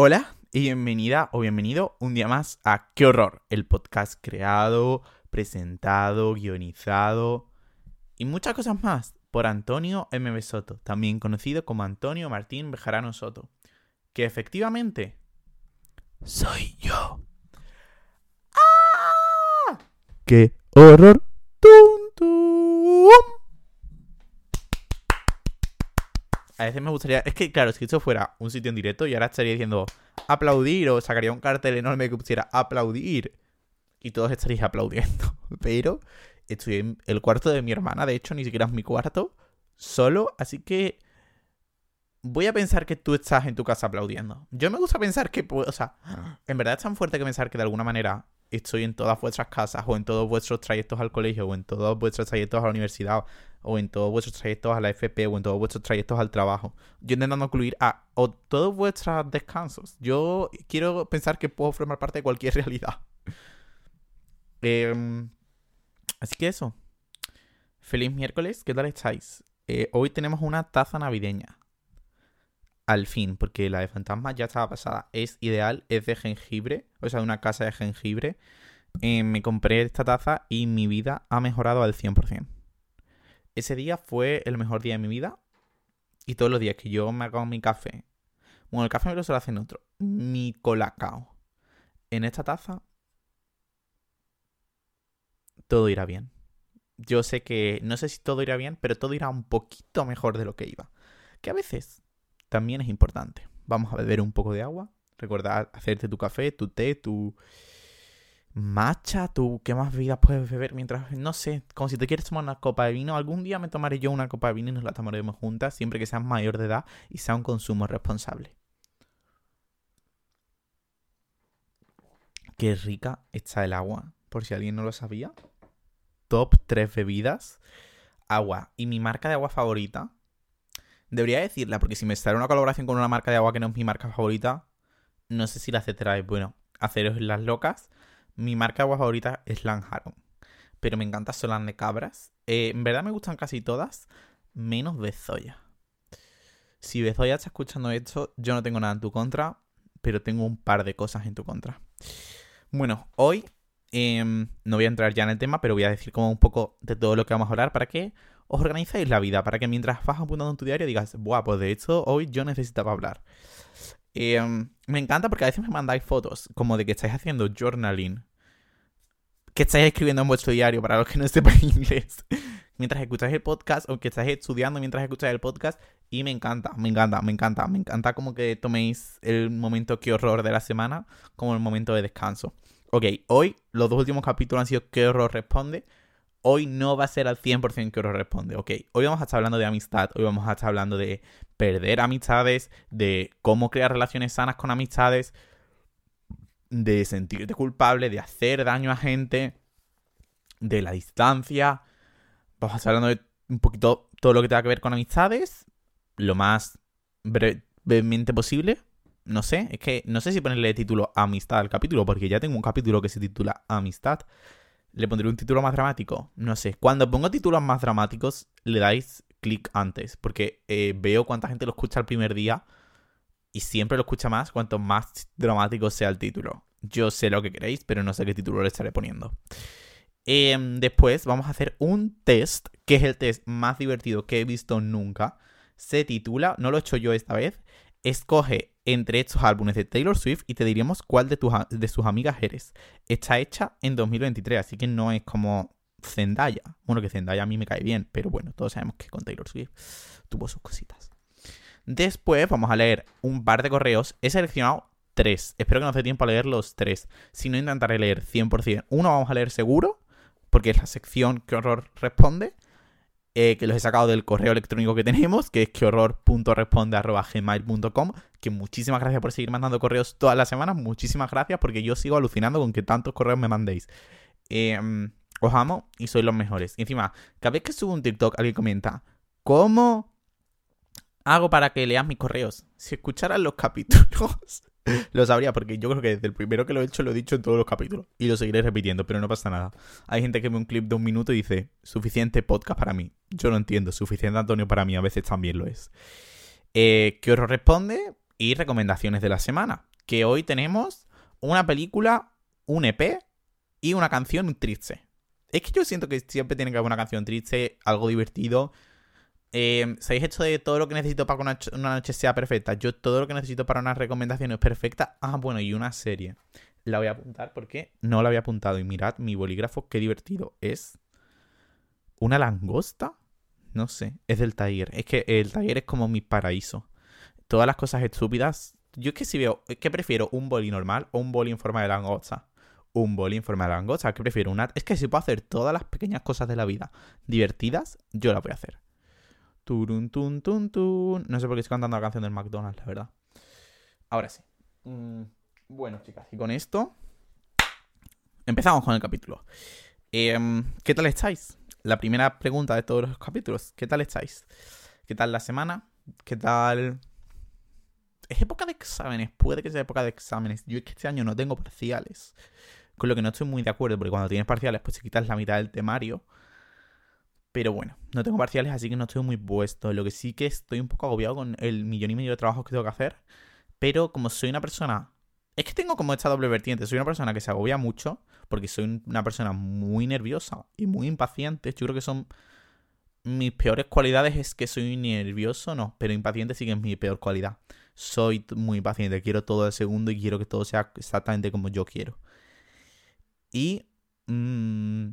Hola y bienvenida o bienvenido un día más a Qué Horror, el podcast creado, presentado, guionizado y muchas cosas más por Antonio M. Soto, también conocido como Antonio Martín Bejarano Soto, que efectivamente soy yo. ¡Ah! ¡Qué horror! ¡Tum, tum! A veces me gustaría. Es que, claro, si esto fuera un sitio en directo, y ahora estaría diciendo aplaudir o sacaría un cartel enorme que pusiera aplaudir y todos estaréis aplaudiendo. Pero estoy en el cuarto de mi hermana, de hecho, ni siquiera es mi cuarto, solo, así que voy a pensar que tú estás en tu casa aplaudiendo. Yo me gusta pensar que, o sea, en verdad es tan fuerte que pensar que de alguna manera estoy en todas vuestras casas o en todos vuestros trayectos al colegio o en todos vuestros trayectos a la universidad o en todos vuestros trayectos a la FP o en todos vuestros trayectos al trabajo. Yo intentando incluir a o todos vuestros descansos. Yo quiero pensar que puedo formar parte de cualquier realidad. Em, así que eso. Feliz miércoles, ¿qué tal estáis? Eh, hoy tenemos una taza navideña. Al fin, porque la de fantasmas ya estaba pasada. Es ideal, es de jengibre, o sea, de una casa de jengibre. Eh, me compré esta taza y mi vida ha mejorado al 100%. Ese día fue el mejor día de mi vida. Y todos los días que yo me hago mi café. Bueno, el café me lo suelo hacer en otro. Mi colacao. En esta taza. Todo irá bien. Yo sé que. No sé si todo irá bien, pero todo irá un poquito mejor de lo que iba. Que a veces también es importante. Vamos a beber un poco de agua. Recordad hacerte tu café, tu té, tu matcha, tú, ¿qué más vidas puedes beber mientras, no sé, como si te quieres tomar una copa de vino, algún día me tomaré yo una copa de vino y nos la tomaremos juntas, siempre que seas mayor de edad y sea un consumo responsable. Qué rica está el agua, por si alguien no lo sabía. Top 3 bebidas. Agua. Y mi marca de agua favorita. Debería decirla, porque si me sale una colaboración con una marca de agua que no es mi marca favorita, no sé si la aceptará. Bueno, haceros las locas mi marca de agua favorita es Lanjaron. Pero me encanta Solan de Cabras. Eh, en verdad me gustan casi todas, menos Bezoya. Si Bezoya está escuchando esto, yo no tengo nada en tu contra, pero tengo un par de cosas en tu contra. Bueno, hoy em, no voy a entrar ya en el tema, pero voy a decir como un poco de todo lo que vamos a hablar para que os organicéis la vida, para que mientras vas apuntando en tu diario digas, buah, pues de hecho hoy yo necesitaba hablar. Em, me encanta porque a veces me mandáis fotos como de que estáis haciendo journaling que estáis escribiendo en vuestro diario para los que no sepan inglés mientras escucháis el podcast o que estáis estudiando mientras escucháis el podcast y me encanta, me encanta, me encanta, me encanta como que toméis el momento qué horror de la semana como el momento de descanso. Ok, hoy los dos últimos capítulos han sido qué horror responde. Hoy no va a ser al 100% qué horror responde. Ok, hoy vamos a estar hablando de amistad, hoy vamos a estar hablando de perder amistades, de cómo crear relaciones sanas con amistades, de sentirte culpable, de hacer daño a gente, de la distancia. Vamos a estar hablando de un poquito todo lo que tenga que ver con amistades, lo más brevemente posible. No sé, es que no sé si ponerle título amistad al capítulo, porque ya tengo un capítulo que se titula Amistad. Le pondré un título más dramático. No sé. Cuando pongo títulos más dramáticos, le dais clic antes. Porque eh, veo cuánta gente lo escucha el primer día y siempre lo escucha más cuanto más dramático sea el título. Yo sé lo que queréis, pero no sé qué título le estaré poniendo. Em, después vamos a hacer un test, que es el test más divertido que he visto nunca. Se titula, no lo he hecho yo esta vez, escoge entre estos álbumes de Taylor Swift y te diríamos cuál de, tus, de sus amigas eres. Está hecha en 2023, así que no es como Zendaya. Bueno, que Zendaya a mí me cae bien, pero bueno, todos sabemos que con Taylor Swift tuvo sus cositas. Después vamos a leer un par de correos. He seleccionado tres. Espero que nos dé tiempo a leer los tres. Si no, intentaré leer 100%. Uno vamos a leer seguro, porque es la sección que horror responde. Eh, que los he sacado del correo electrónico que tenemos, que es quehorror.responde.gmail.com. Que muchísimas gracias por seguir mandando correos todas las semanas. Muchísimas gracias porque yo sigo alucinando con que tantos correos me mandéis. Em, os amo y sois los mejores. Y encima, cada vez que subo un TikTok, alguien comenta, ¿cómo hago para que leas mis correos? Si escucharan los capítulos, lo sabría, porque yo creo que desde el primero que lo he hecho lo he dicho en todos los capítulos. Y lo seguiré repitiendo, pero no pasa nada. Hay gente que ve un clip de un minuto y dice, suficiente podcast para mí. Yo no entiendo, suficiente Antonio para mí, a veces también lo es. Eh, ¿Qué os responde? Y recomendaciones de la semana. que hoy tenemos una película, un EP y una canción triste. Es que yo siento que siempre tiene que haber una canción triste, algo divertido. Eh, ¿Sabéis esto de todo lo que necesito para que una, una, noche sea perfecta? Yo todo lo que necesito para una recomendación es perfecta. Ah, bueno, y una serie. La voy a apuntar porque no la había apuntado. Y mirad mi bolígrafo, qué divertido. Es una langosta. No sé, es del taller. Es que el taller es como mi paraíso. Todas las cosas estúpidas. Yo es que si veo, es que prefiero un boli normal o un boli en forma de langosta un boli en forma de langosta. que prefiero? Una... Es que si puedo hacer todas las pequeñas cosas de la vida divertidas, yo las voy a hacer. Turun, tun. No sé por qué estoy cantando la canción del McDonald's, la verdad. Ahora sí. Mm, bueno, chicas, y con esto empezamos con el capítulo. Em, ¿Qué tal estáis? La primera pregunta de todos los capítulos. ¿Qué tal estáis? ¿Qué tal la semana? ¿Qué tal es época de exámenes, puede que sea época de exámenes. Yo es que este año no tengo parciales. Con lo que no estoy muy de acuerdo, porque cuando tienes parciales, pues te quitas la mitad del temario. Pero bueno, no tengo parciales, así que no estoy muy puesto. Lo que sí que estoy un poco agobiado con el millón y medio de trabajos que tengo que hacer. Pero como soy una persona. Es que tengo como esta doble vertiente. Soy una persona que se agobia mucho. Porque soy una persona muy nerviosa y muy impaciente. Yo creo que son. Mis peores cualidades es que soy nervioso, no. Pero impaciente sí que es mi peor cualidad. Soy muy impaciente. Quiero todo el segundo y quiero que todo sea exactamente como yo quiero. Y mmm,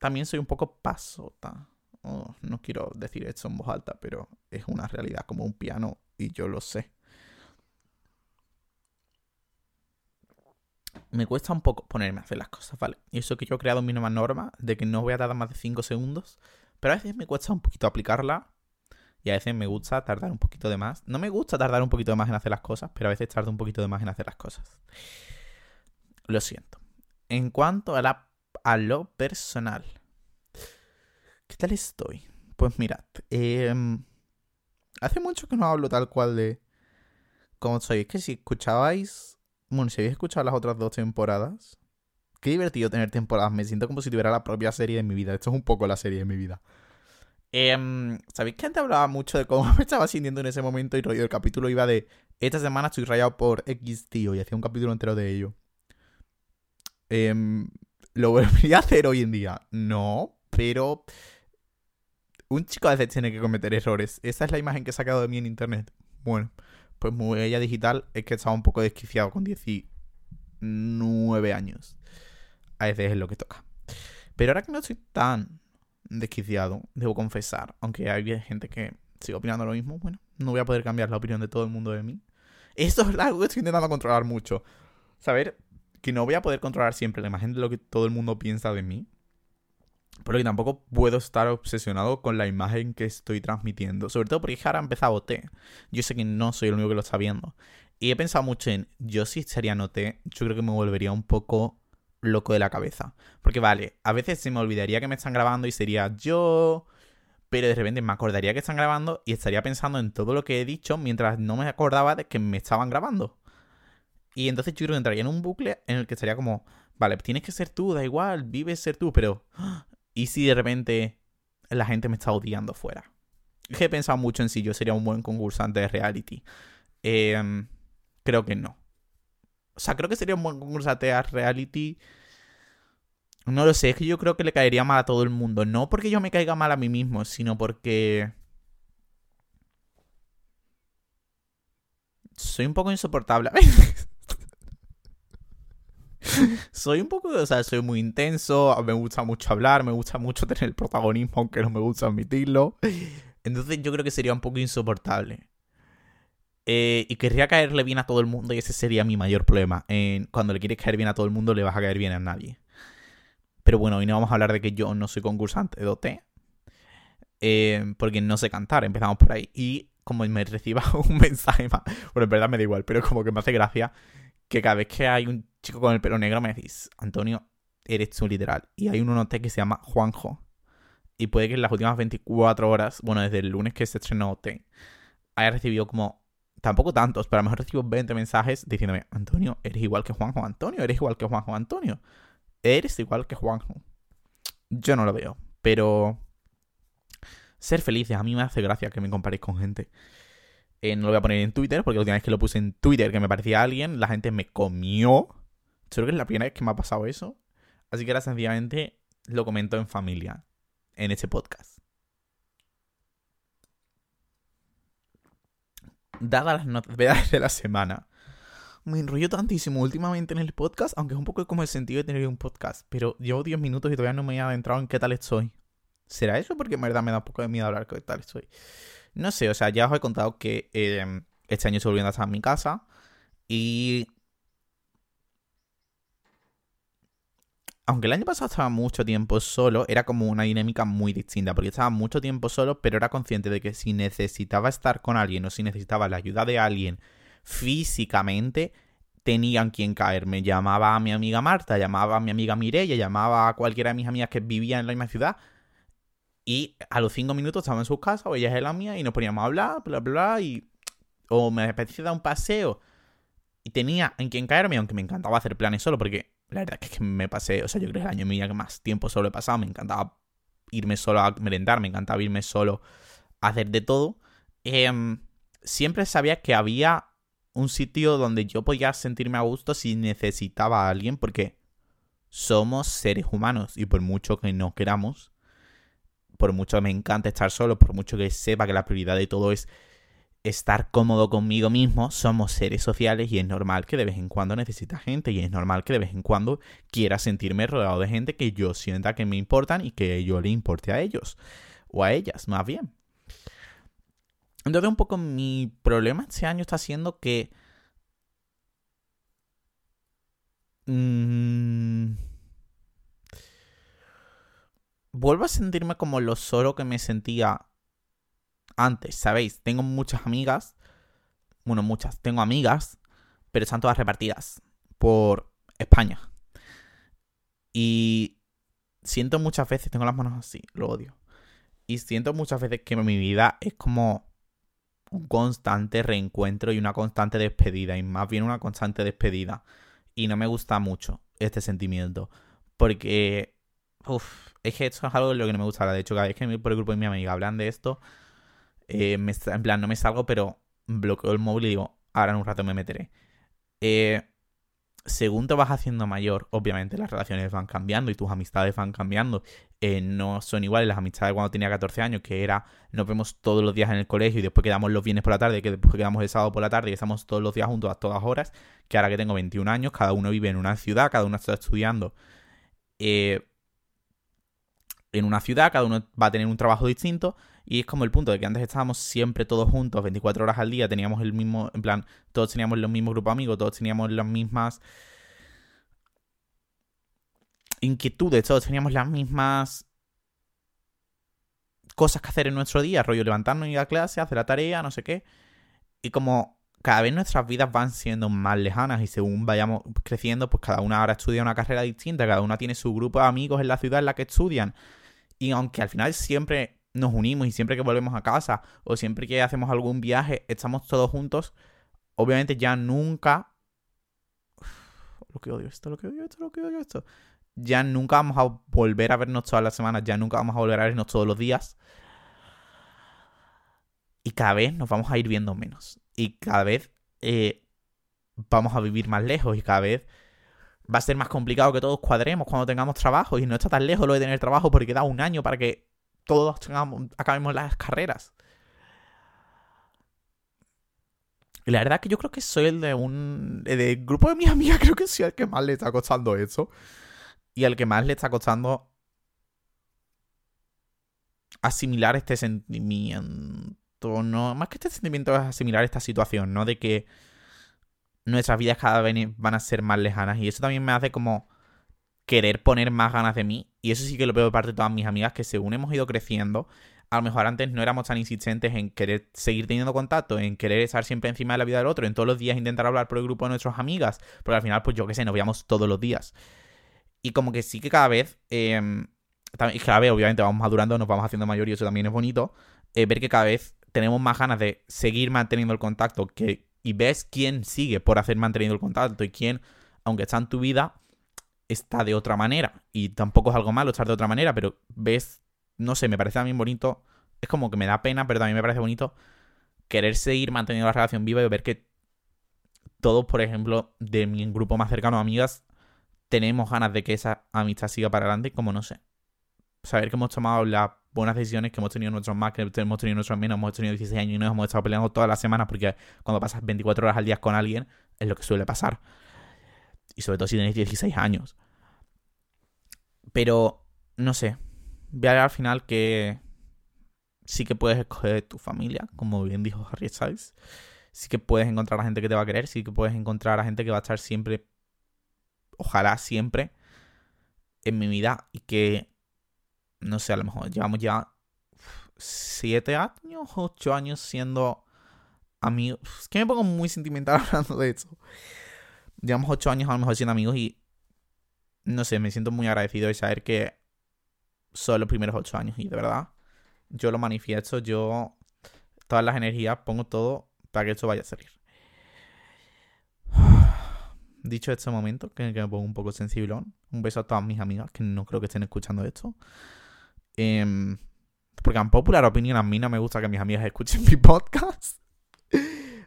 también soy un poco pasota. No quiero decir esto en voz alta, pero es una realidad como un piano y yo lo sé. Me cuesta un poco ponerme a hacer las cosas, ¿vale? Y eso que yo he creado mi nueva norma de que no voy a tardar más de 5 segundos, pero a veces me cuesta un poquito aplicarla y a veces me gusta tardar un poquito de más. No me gusta tardar un poquito de más en hacer las cosas, pero a veces tardo un poquito de más en hacer las cosas. Lo siento. En cuanto a, la, a lo personal, ¿qué tal estoy? Pues mirad, em, hace mucho que no hablo tal cual de cómo soy. Es que si escuchabais, bueno, si habéis escuchado las otras dos temporadas, qué divertido tener temporadas. Me siento como si tuviera la propia serie de mi vida. Esto es un poco la serie de mi vida. Eh, ¿Sabéis que antes hablaba mucho de cómo me estaba sintiendo en ese momento y el capítulo iba de esta semana estoy rayado por X tío y hacía un capítulo entero de ello? Em, ¿Lo volvería a hacer hoy en día? No, pero un chico a veces tiene que cometer errores. Esa es la imagen que he sacado de mí en internet. Bueno, pues muy bella digital es que estaba un poco desquiciado con 19 años. A veces es lo que toca. Pero ahora que no estoy tan desquiciado, debo confesar, aunque hay gente que sigue opinando lo mismo, bueno, no voy a poder cambiar la opinión de todo el mundo de mí. Esto es algo que estoy intentando controlar mucho. Saber que no voy a poder controlar siempre la imagen de lo que todo el mundo piensa de mí. Pero que tampoco puedo estar obsesionado con la imagen que estoy transmitiendo. Sobre todo porque ahora empezado OT. Yo sé que no soy el único que lo está viendo. Y he pensado mucho en, yo si en OT, yo creo que me volvería un poco loco de la cabeza. Porque vale, a veces se me olvidaría que me están grabando y sería yo... Pero de repente me acordaría que están grabando y estaría pensando en todo lo que he dicho mientras no me acordaba de que me estaban grabando. Y entonces yo creo que entraría en un bucle en el que estaría como, vale, tienes que ser tú, da igual, vives ser tú, pero... ¿Y si de repente la gente me está odiando fuera? He pensado mucho en si yo sería un buen concursante de reality. Em, creo que no. O sea, creo que sería un buen concursante de reality. No lo sé, es que yo creo que le caería mal a todo el mundo. No porque yo me caiga mal a mí mismo, sino porque... Soy un poco insoportable a veces. soy un poco, o sea, soy muy intenso, me gusta mucho hablar, me gusta mucho tener el protagonismo, aunque no me gusta admitirlo. Entonces yo creo que sería un poco insoportable. Eh, y querría caerle bien a todo el mundo y ese sería mi mayor problema. cuando le quieres caer bien a todo el mundo, le vas a caer bien a nadie. Pero bueno, hoy no vamos a hablar de que yo no soy concursante de OT. Eh, porque no sé cantar, empezamos por ahí. Y como me reciba un mensaje más, bueno, en verdad me da igual, pero como que me hace gracia que cada vez que hay un chico con el pelo negro me decís, Antonio, eres tú literal. Y hay un OT que se llama Juanjo. Y puede que en las últimas 24 horas, bueno, desde el lunes que se estrenó OT, haya recibido como, tampoco tantos, pero a lo mejor recibo 20 mensajes diciéndome, Antonio, eres igual que Juanjo Antonio, eres igual que Juanjo Antonio, eres igual que Juanjo. Yo no lo veo, pero ser felices, a mí me hace gracia que me comparéis con gente. Eh, no lo voy a poner en Twitter, porque la última vez que lo puse en Twitter, que me parecía alguien, la gente me comió. Creo que es la primera vez que me ha pasado eso. Así que ahora sencillamente lo comento en familia, en este podcast. Dadas las novedades de la semana, me enrollo tantísimo últimamente en el podcast, aunque es un poco como el sentido de tener un podcast. Pero llevo 10 minutos y todavía no me he adentrado en qué tal estoy. ¿Será eso? Porque en verdad me da un poco de miedo hablar qué tal estoy. No sé, o sea, ya os he contado que eh, este año estoy volviendo a estar en mi casa. Y aunque el año pasado estaba mucho tiempo solo, era como una dinámica muy distinta, porque estaba mucho tiempo solo, pero era consciente de que si necesitaba estar con alguien o si necesitaba la ayuda de alguien físicamente, tenían quien caer. Me llamaba a mi amiga Marta, llamaba a mi amiga Mireia, llamaba a cualquiera de mis amigas que vivía en la misma ciudad. Y a los cinco minutos estaba en su casa o ella en la mía y nos poníamos a hablar, bla, bla, bla, y... O me apetecía dar un paseo y tenía en quien caerme, aunque me encantaba hacer planes solo, porque la verdad es que me pasé, o sea, yo creo que el año mío que más tiempo solo he pasado, me encantaba irme solo a merendar, me encantaba irme solo a hacer de todo. Em, siempre sabía que había un sitio donde yo podía sentirme a gusto si necesitaba a alguien, porque somos seres humanos y por mucho que no queramos, por mucho que me encante estar solo, por mucho que sepa que la prioridad de todo es estar cómodo conmigo mismo, somos seres sociales y es normal que de vez en cuando necesita gente y es normal que de vez en cuando quiera sentirme rodeado de gente que yo sienta que me importan y que yo le importe a ellos o a ellas, más bien. Entonces un poco mi problema este año está siendo que... Mmm, vuelvo a sentirme como lo solo que me sentía antes, ¿sabéis? Tengo muchas amigas, bueno, muchas, tengo amigas, pero están todas repartidas por España. Y siento muchas veces, tengo las manos así, lo odio. Y siento muchas veces que mi vida es como un constante reencuentro y una constante despedida, y más bien una constante despedida. Y no me gusta mucho este sentimiento, porque, uff, es que esto es algo de lo que no me gusta. De hecho, cada vez que por el grupo de mi amiga hablan de esto, eh, en plan, no me salgo, pero bloqueo el móvil y digo, ahora en un rato me meteré. Eh, según te vas haciendo mayor, obviamente las relaciones van cambiando y tus amistades van cambiando. Eh, no son iguales las amistades cuando tenía 14 años, que era nos vemos todos los días en el colegio y después quedamos los viernes por la tarde, que después quedamos el sábado por la tarde y estamos todos los días juntos a todas horas, que ahora que tengo 21 años, cada uno vive en una ciudad, cada uno está estudiando en una ciudad, cada uno va a tener un trabajo distinto y es como el punto de que antes estábamos siempre todos juntos, 24 horas al día, teníamos el mismo, en plan, todos teníamos los mismos grupos amigos, todos teníamos las mismas inquietudes, todos teníamos las mismas cosas que hacer en nuestro día, rollo levantarnos ir a clase, hacer la tarea, no sé qué. Y como cada vez nuestras vidas van siendo más lejanas y según vayamos creciendo, pues cada una ahora estudia una carrera distinta, cada una tiene su grupo de amigos en la ciudad en la que estudian. Y aunque al final siempre nos unimos y siempre que volvemos a casa o siempre que hacemos algún viaje, estamos todos juntos, obviamente ya nunca... lo que odio esto, lo que odio esto, lo que odio esto. Ya nunca vamos a volver a vernos todas las semanas, ya nunca vamos a volver a vernos todos los días. Y cada vez nos vamos a ir viendo menos. Y cada vez eh, vamos a vivir más lejos y cada vez va a ser más complicado que todos cuadremos cuando tengamos trabajo y no está tan lejos lo de tener trabajo porque queda un año para que todos acabemos las carreras. Y la verdad es que yo creo que soy el de un. Del grupo de mis amigas, creo que soy el que más le está costando eso. Y el que más le está costando asimilar este sentimiento. No, más que este sentimiento es asimilar esta situación, ¿no? De que nuestras vidas cada vez van a ser más lejanas. Y eso también me hace como querer poner más ganas de mí. Y eso sí que lo veo de parte de todas mis amigas, que según hemos ido creciendo, a lo mejor antes no éramos tan insistentes en querer seguir teniendo contacto, en querer estar siempre encima de la vida del otro, en todos los días intentar hablar por el grupo de nuestras amigas, porque al final, pues yo qué sé, nos veíamos todos los días. Y como que sí que cada vez, eh, cada vez obviamente vamos madurando, nos vamos haciendo mayor y eso también es bonito, eh, ver que cada vez tenemos más ganas de seguir manteniendo el contacto que, y ves quién sigue por hacer manteniendo el contacto y quién, aunque está en tu vida, está de otra manera. Y tampoco es algo malo estar de otra manera, pero ves, no sé, me parece también bonito. Es como que me da pena, pero también me parece bonito querer seguir manteniendo la relación viva y ver que todos, por ejemplo, de mi grupo más cercano, amigas, tenemos ganas de que esa amistad siga para adelante, como no sé. Saber que hemos tomado las buenas decisiones, que hemos tenido nuestros más, que hemos tenido nuestros menos, hemos tenido 16 años y nos hemos estado peleando todas las semanas, porque cuando pasas 24 horas al día con alguien, es lo que suele pasar. Y sobre todo si tenéis 16 años. Pero, no sé. Voy a ver al final que sí que puedes escoger tu familia, como bien dijo Harry Styles. Sí que puedes encontrar a gente que te va a querer, sí que puedes encontrar a gente que va a estar siempre, ojalá siempre, en mi vida y que, no sé, a lo mejor llevamos ya siete años, ocho años siendo amigos. Es que me pongo muy sentimental hablando de eso. Llevamos ocho años a lo mejor siendo amigos y, no sé, me siento muy agradecido de saber que son los primeros ocho años y de verdad yo lo manifiesto, yo todas las energías pongo todo para que esto vaya a salir. Dicho este momento, que, me pongo un poco sensiblón, un beso a todas mis amigas que no creo que estén escuchando esto. Em, porque en popular opinión a mí no me gusta que mis amigas escuchen mi podcast.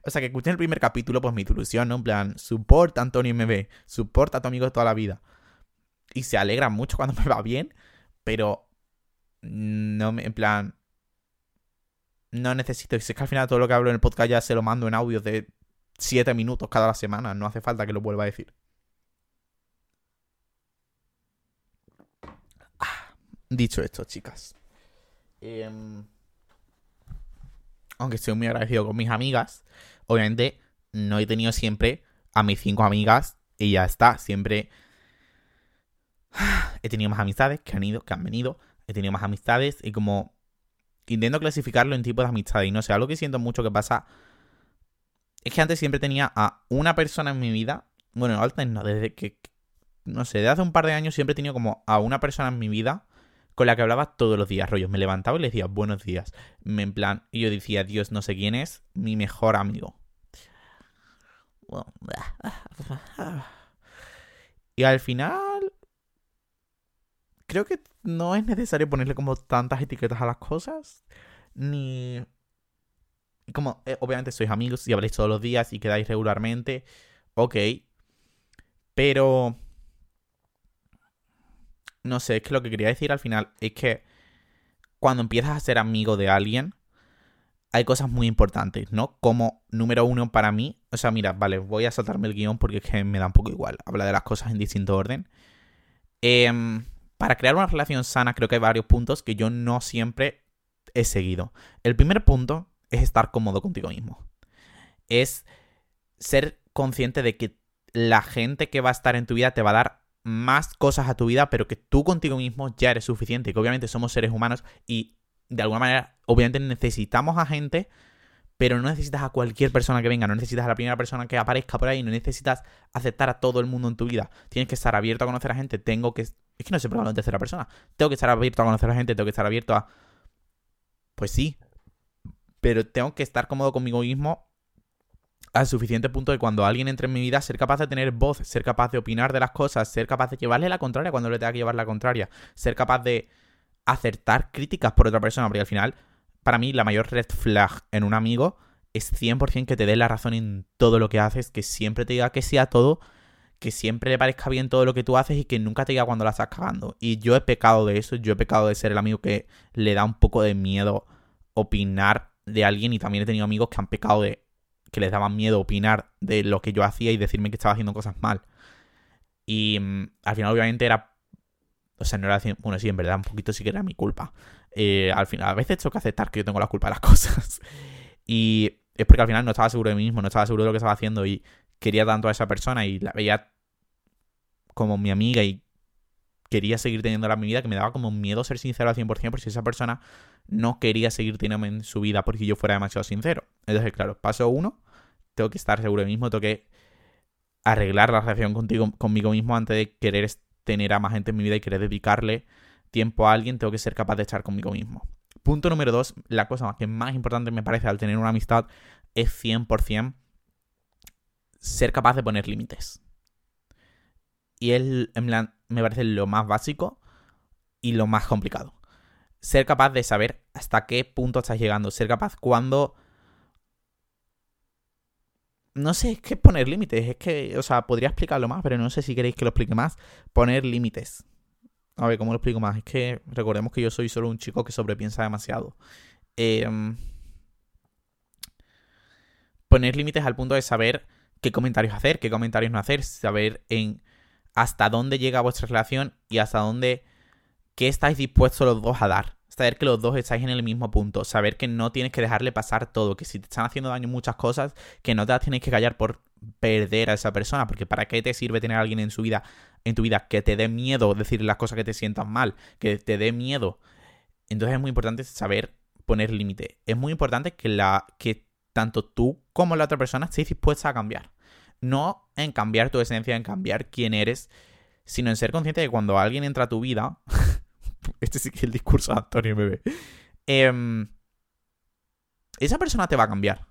o sea, que escuchen el primer capítulo, pues mi ilusión, ¿no? En plan, support a Antonio MB, support a tu amigo de toda la vida. Y se alegran mucho cuando me va bien, pero no me, en plan, no necesito. Si es que al final todo lo que hablo en el podcast ya se lo mando en audios de 7 minutos cada semana. No hace falta que lo vuelva a decir. Dicho esto, chicas. Em, aunque estoy muy agradecido con mis amigas, obviamente no he tenido siempre a mis cinco amigas y ya está. Siempre he tenido más amistades que han ido, que han venido he tenido más amistades y como intento clasificarlo en tipos de amistades. Y no sé, algo que siento mucho que pasa es que antes siempre tenía a una persona en mi vida. Bueno, antes no, desde que, no sé, desde hace un par de años siempre he tenido como a una persona en mi vida con la que hablaba todos los días, rollos. Me levantaba y le decía buenos días. Me, en plan, y yo decía, Dios, no sé quién es, mi mejor amigo. Y al final, creo que no es necesario ponerle como tantas etiquetas a las cosas. Ni. Como, eh, obviamente sois amigos y habléis todos los días y quedáis regularmente. Ok. Pero. No sé, es que lo que quería decir al final es que cuando empiezas a ser amigo de alguien, hay cosas muy importantes, ¿no? Como número uno para mí, o sea, mira, vale, voy a saltarme el guion porque es que me da un poco igual. Habla de las cosas en distinto orden. Eh, para crear una relación sana creo que hay varios puntos que yo no siempre he seguido. El primer punto es estar cómodo contigo mismo. Es ser consciente de que la gente que va a estar en tu vida te va a dar más cosas a tu vida, pero que tú contigo mismo ya eres suficiente. Que obviamente somos seres humanos y de alguna manera, obviamente necesitamos a gente pero no necesitas a cualquier persona que venga, no necesitas a la primera persona que aparezca por ahí, no necesitas aceptar a todo el mundo en tu vida. Tienes que estar abierto a conocer a gente, tengo que... Es que no sé por en tercera persona. Tengo que estar abierto a conocer a gente, tengo que estar abierto a... Pues sí, pero tengo que estar cómodo conmigo mismo al suficiente punto de cuando alguien entre en mi vida, ser capaz de tener voz, ser capaz de opinar de las cosas, ser capaz de llevarle la contraria cuando le tenga que llevar la contraria, ser capaz de acertar críticas por otra persona, porque al final para mí la mayor red flag en un amigo es 100% que te dé la razón en todo lo que haces, que siempre te diga que sí a todo, que siempre le parezca bien todo lo que tú haces y que nunca te diga cuando la estás cagando. Y yo he pecado de eso, yo he pecado de ser el amigo que le da un poco de miedo opinar de alguien y también he tenido amigos que han pecado de que les daban miedo opinar de lo que yo hacía y decirme que estaba haciendo cosas mal. Y mm, al final obviamente era o sea, no era. Bueno, sí, en verdad, un poquito sí que era mi culpa. Eh, al final, a veces tengo que aceptar que yo tengo la culpa de las cosas. y es porque al final no estaba seguro de mí mismo, no estaba seguro de lo que estaba haciendo y quería tanto a esa persona y la veía como mi amiga y quería seguir teniéndola en mi vida que me daba como miedo ser sincero al 100% porque si esa persona no quería seguir teniéndome en su vida porque yo fuera demasiado sincero. Entonces, claro, paso uno, tengo que estar seguro de mí mismo, tengo que arreglar la relación contigo, conmigo mismo antes de querer tener a más gente en mi vida y querer dedicarle tiempo a alguien, tengo que ser capaz de estar conmigo mismo. Punto número dos, la cosa que más importante me parece al tener una amistad es 100% ser capaz de poner límites. Y es, me parece lo más básico y lo más complicado. Ser capaz de saber hasta qué punto estás llegando. Ser capaz cuando no sé, es que poner límites, es que, o sea, podría explicarlo más, pero no sé si queréis que lo explique más. Poner límites. A ver, ¿cómo lo explico más? Es que recordemos que yo soy solo un chico que sobrepiensa demasiado. Em, poner límites al punto de saber qué comentarios hacer, qué comentarios no hacer, saber en hasta dónde llega vuestra relación y hasta dónde, qué estáis dispuestos los dos a dar saber que los dos estáis en el mismo punto, saber que no tienes que dejarle pasar todo, que si te están haciendo daño muchas cosas, que no te las tienes que callar por perder a esa persona, porque para qué te sirve tener a alguien en su vida, en tu vida que te dé miedo decir las cosas que te sientan mal, que te dé miedo. Entonces es muy importante saber poner límite. Es muy importante que la que tanto tú como la otra persona estéis dispuesta a cambiar. No en cambiar tu esencia, en cambiar quién eres, sino en ser consciente de que cuando alguien entra a tu vida Este sí que es el discurso de Antonio Bebé. Em, esa persona te va a cambiar.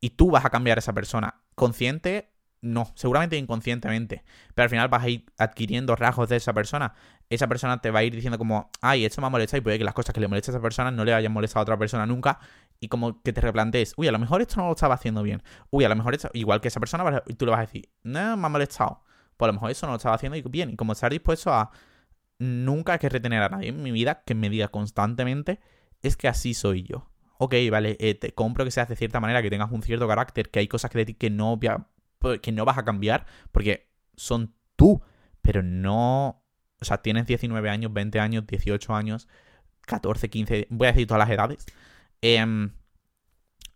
Y tú vas a cambiar a esa persona. Consciente, no. Seguramente inconscientemente. Pero al final vas a ir adquiriendo rasgos de esa persona. Esa persona te va a ir diciendo como, ay, esto me ha molestado. Y puede que las cosas que le molestan a esa persona no le hayan molestado a otra persona nunca. Y como que te replantees, uy, a lo mejor esto no lo estaba haciendo bien. Uy, a lo mejor esto, igual que esa persona, tú le vas a decir, no, me ha molestado. Pues a lo mejor eso no lo estaba haciendo bien. Y como estar dispuesto a nunca hay que retener a nadie en mi vida que me diga constantemente es que así soy yo. Ok, vale, eh, te compro que seas de cierta manera, que tengas un cierto carácter, que hay cosas que de ti que no, pues, que no vas a cambiar porque son tú, pero no... O sea, tienes 19 años, 20 años, 18 años, 14, 15, voy a decir todas las edades. Em,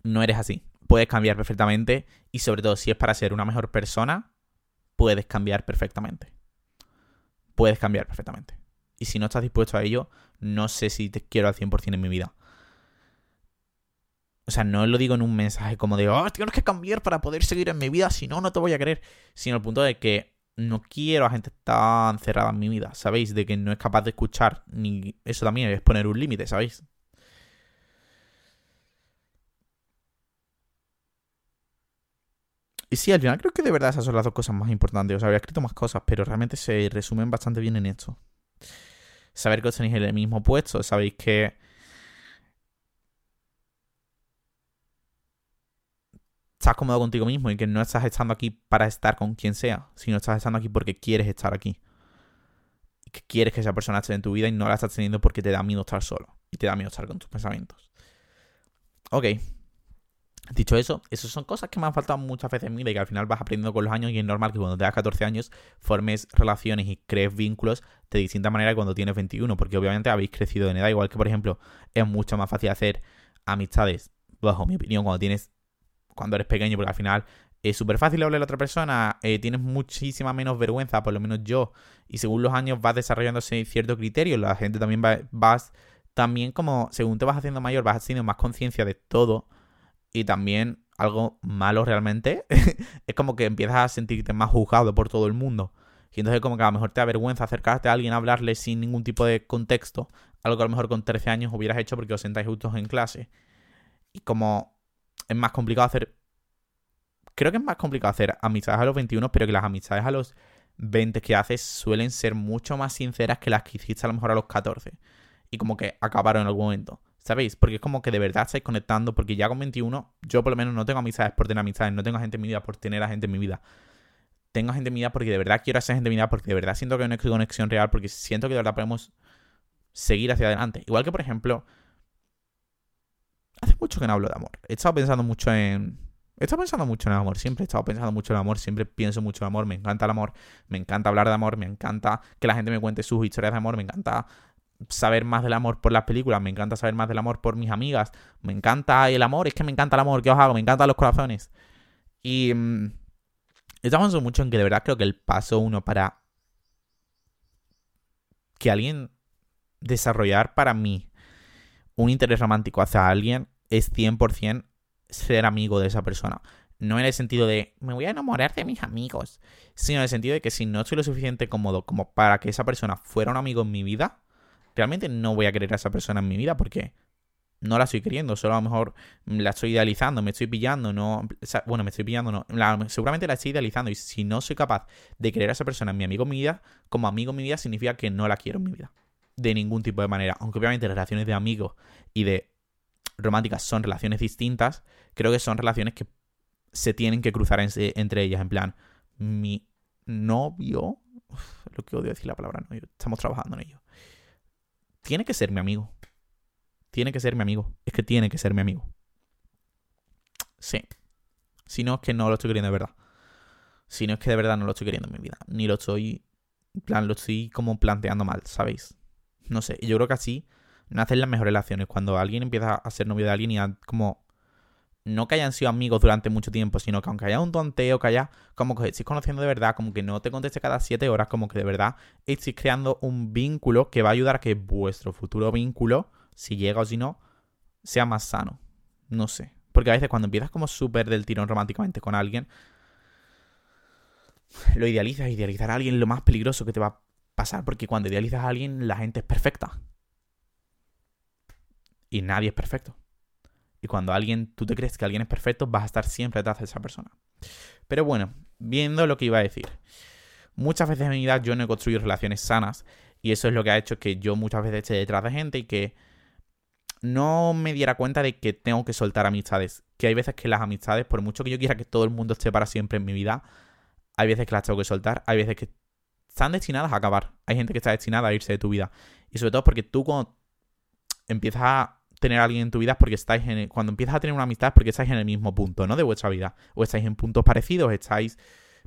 no eres así. Puedes cambiar perfectamente y sobre todo si es para ser una mejor persona, puedes cambiar perfectamente puedes cambiar perfectamente. Y si no estás dispuesto a ello, no sé si te quiero al 100% en mi vida. O sea, no lo digo en un mensaje como de, oh, tienes que cambiar para poder seguir en mi vida, si no, no te voy a querer. Sino el punto de que no quiero a gente tan cerrada en mi vida, ¿sabéis? De que no es capaz de escuchar, ni eso también es poner un límite, ¿sabéis? Y sí, al final creo que de verdad esas son las dos cosas más importantes. O sea, había escrito más cosas, pero realmente se resumen bastante bien en esto. Saber que os tenéis en el mismo puesto, sabéis que... Estás cómodo contigo mismo y que no estás estando aquí para estar con quien sea, sino estás estando aquí porque quieres estar aquí. Y que quieres que esa persona esté en tu vida y no la estás teniendo porque te da miedo estar solo. Y te da miedo estar con tus pensamientos. Ok, Dicho eso, esas son cosas que me han faltado muchas veces en mi vida y que al final vas aprendiendo con los años y es normal que cuando tengas 14 años formes relaciones y crees vínculos de distinta manera que cuando tienes 21, porque obviamente habéis crecido en edad, igual que por ejemplo es mucho más fácil hacer amistades, bajo mi opinión, cuando tienes cuando eres pequeño, porque al final es súper fácil hablar a la otra persona, eh, tienes muchísima menos vergüenza, por lo menos yo, y según los años vas desarrollándose cierto criterio, la gente también va, vas, también como según te vas haciendo mayor, vas haciendo más conciencia de todo y también algo malo realmente es como que empiezas a sentirte más juzgado por todo el mundo. Y entonces como que a lo mejor te da vergüenza acercarte a alguien a hablarle sin ningún tipo de contexto. Algo que a lo mejor con 13 años hubieras hecho porque os sentáis justos en clase. Y como es más complicado hacer... Creo que es más complicado hacer amistades a los 21, pero que las amistades a los 20 que haces suelen ser mucho más sinceras que las que hiciste a lo mejor a los 14. Y como que acabaron en algún momento. ¿Sabéis? Porque es como que de verdad estáis conectando, porque ya con 21 yo por lo menos no tengo amistades por tener amistades, no tengo gente en mi vida por tener a gente en mi vida. Tengo gente en mi vida porque de verdad quiero hacer gente en mi vida, porque de verdad siento que hay una conexión real, porque siento que de verdad podemos seguir hacia adelante. Igual que, por ejemplo, hace mucho que no hablo de amor. He estado pensando mucho en... He estado pensando mucho en el amor, siempre he estado pensando mucho en el amor, siempre pienso mucho en el amor, me encanta el amor, me encanta hablar de amor, me encanta que la gente me cuente sus historias de amor, me encanta saber más del amor por las películas, me encanta saber más del amor por mis amigas, me encanta el amor, es que me encanta el amor, ¿qué os hago? Me encantan los corazones. Y mm, estamos mucho en que de verdad creo que el paso uno para que alguien desarrollar para mí un interés romántico hacia alguien es 100% ser amigo de esa persona. No en el sentido de me voy a enamorar de mis amigos, sino en el sentido de que si no estoy lo suficiente cómodo como para que esa persona fuera un amigo en mi vida, realmente no voy a querer a esa persona en mi vida porque no la estoy queriendo, solo a lo mejor la estoy idealizando, me estoy pillando, no, bueno, me estoy pillando, no, seguramente la estoy idealizando y si no soy capaz de querer a esa persona en mi amigo en mi vida, como amigo en mi vida significa que no la quiero en mi vida, de ningún tipo de manera, aunque obviamente las relaciones de amigos y de románticas son relaciones distintas, creo que son relaciones que se tienen que cruzar entre ellas. En plan, mi novio. lo que odio decir la palabra novio. Estamos trabajando en ello. Tiene que ser mi amigo. Tiene que ser mi amigo. Es que tiene que ser mi amigo. Sí. Si no es que no lo estoy queriendo de verdad. Si no es que de verdad no lo estoy queriendo en mi vida. Ni lo estoy. Plan, lo estoy como planteando mal, ¿sabéis? No sé. Yo creo que así nacen las mejores relaciones. Cuando alguien empieza a ser novio de alguien y a como no que hayan sido amigos durante mucho tiempo, sino que aunque haya un tonteo, que haya como que estéis conociendo de verdad, como que no te conteste cada siete horas, como que de verdad estéis creando un vínculo que va a ayudar a que vuestro futuro vínculo, si llega o si no, sea más sano. No sé. Porque a veces cuando empiezas como súper del tirón románticamente con alguien, lo idealizas. Idealizar a alguien es lo más peligroso que te va a pasar, porque cuando idealizas a alguien, la gente es perfecta. Y nadie es perfecto. Y cuando alguien, tú te crees que alguien es perfecto, vas a estar siempre detrás de esa persona. Pero bueno, viendo lo que iba a decir. Muchas veces en mi vida yo no he construido relaciones sanas. Y eso es lo que ha hecho que yo muchas veces esté detrás de gente y que no me diera cuenta de que tengo que soltar amistades. Que hay veces que las amistades, por mucho que yo quiera que todo el mundo esté para siempre en mi vida, hay veces que las tengo que soltar, hay veces que están destinadas a acabar. Hay gente que está destinada a irse de tu vida. Y sobre todo porque tú cuando empiezas a tener a alguien en tu vida porque estáis en cuando empiezas a tener una amistad es porque estáis en el mismo punto, ¿no? De vuestra vida. O estáis en puntos parecidos, estáis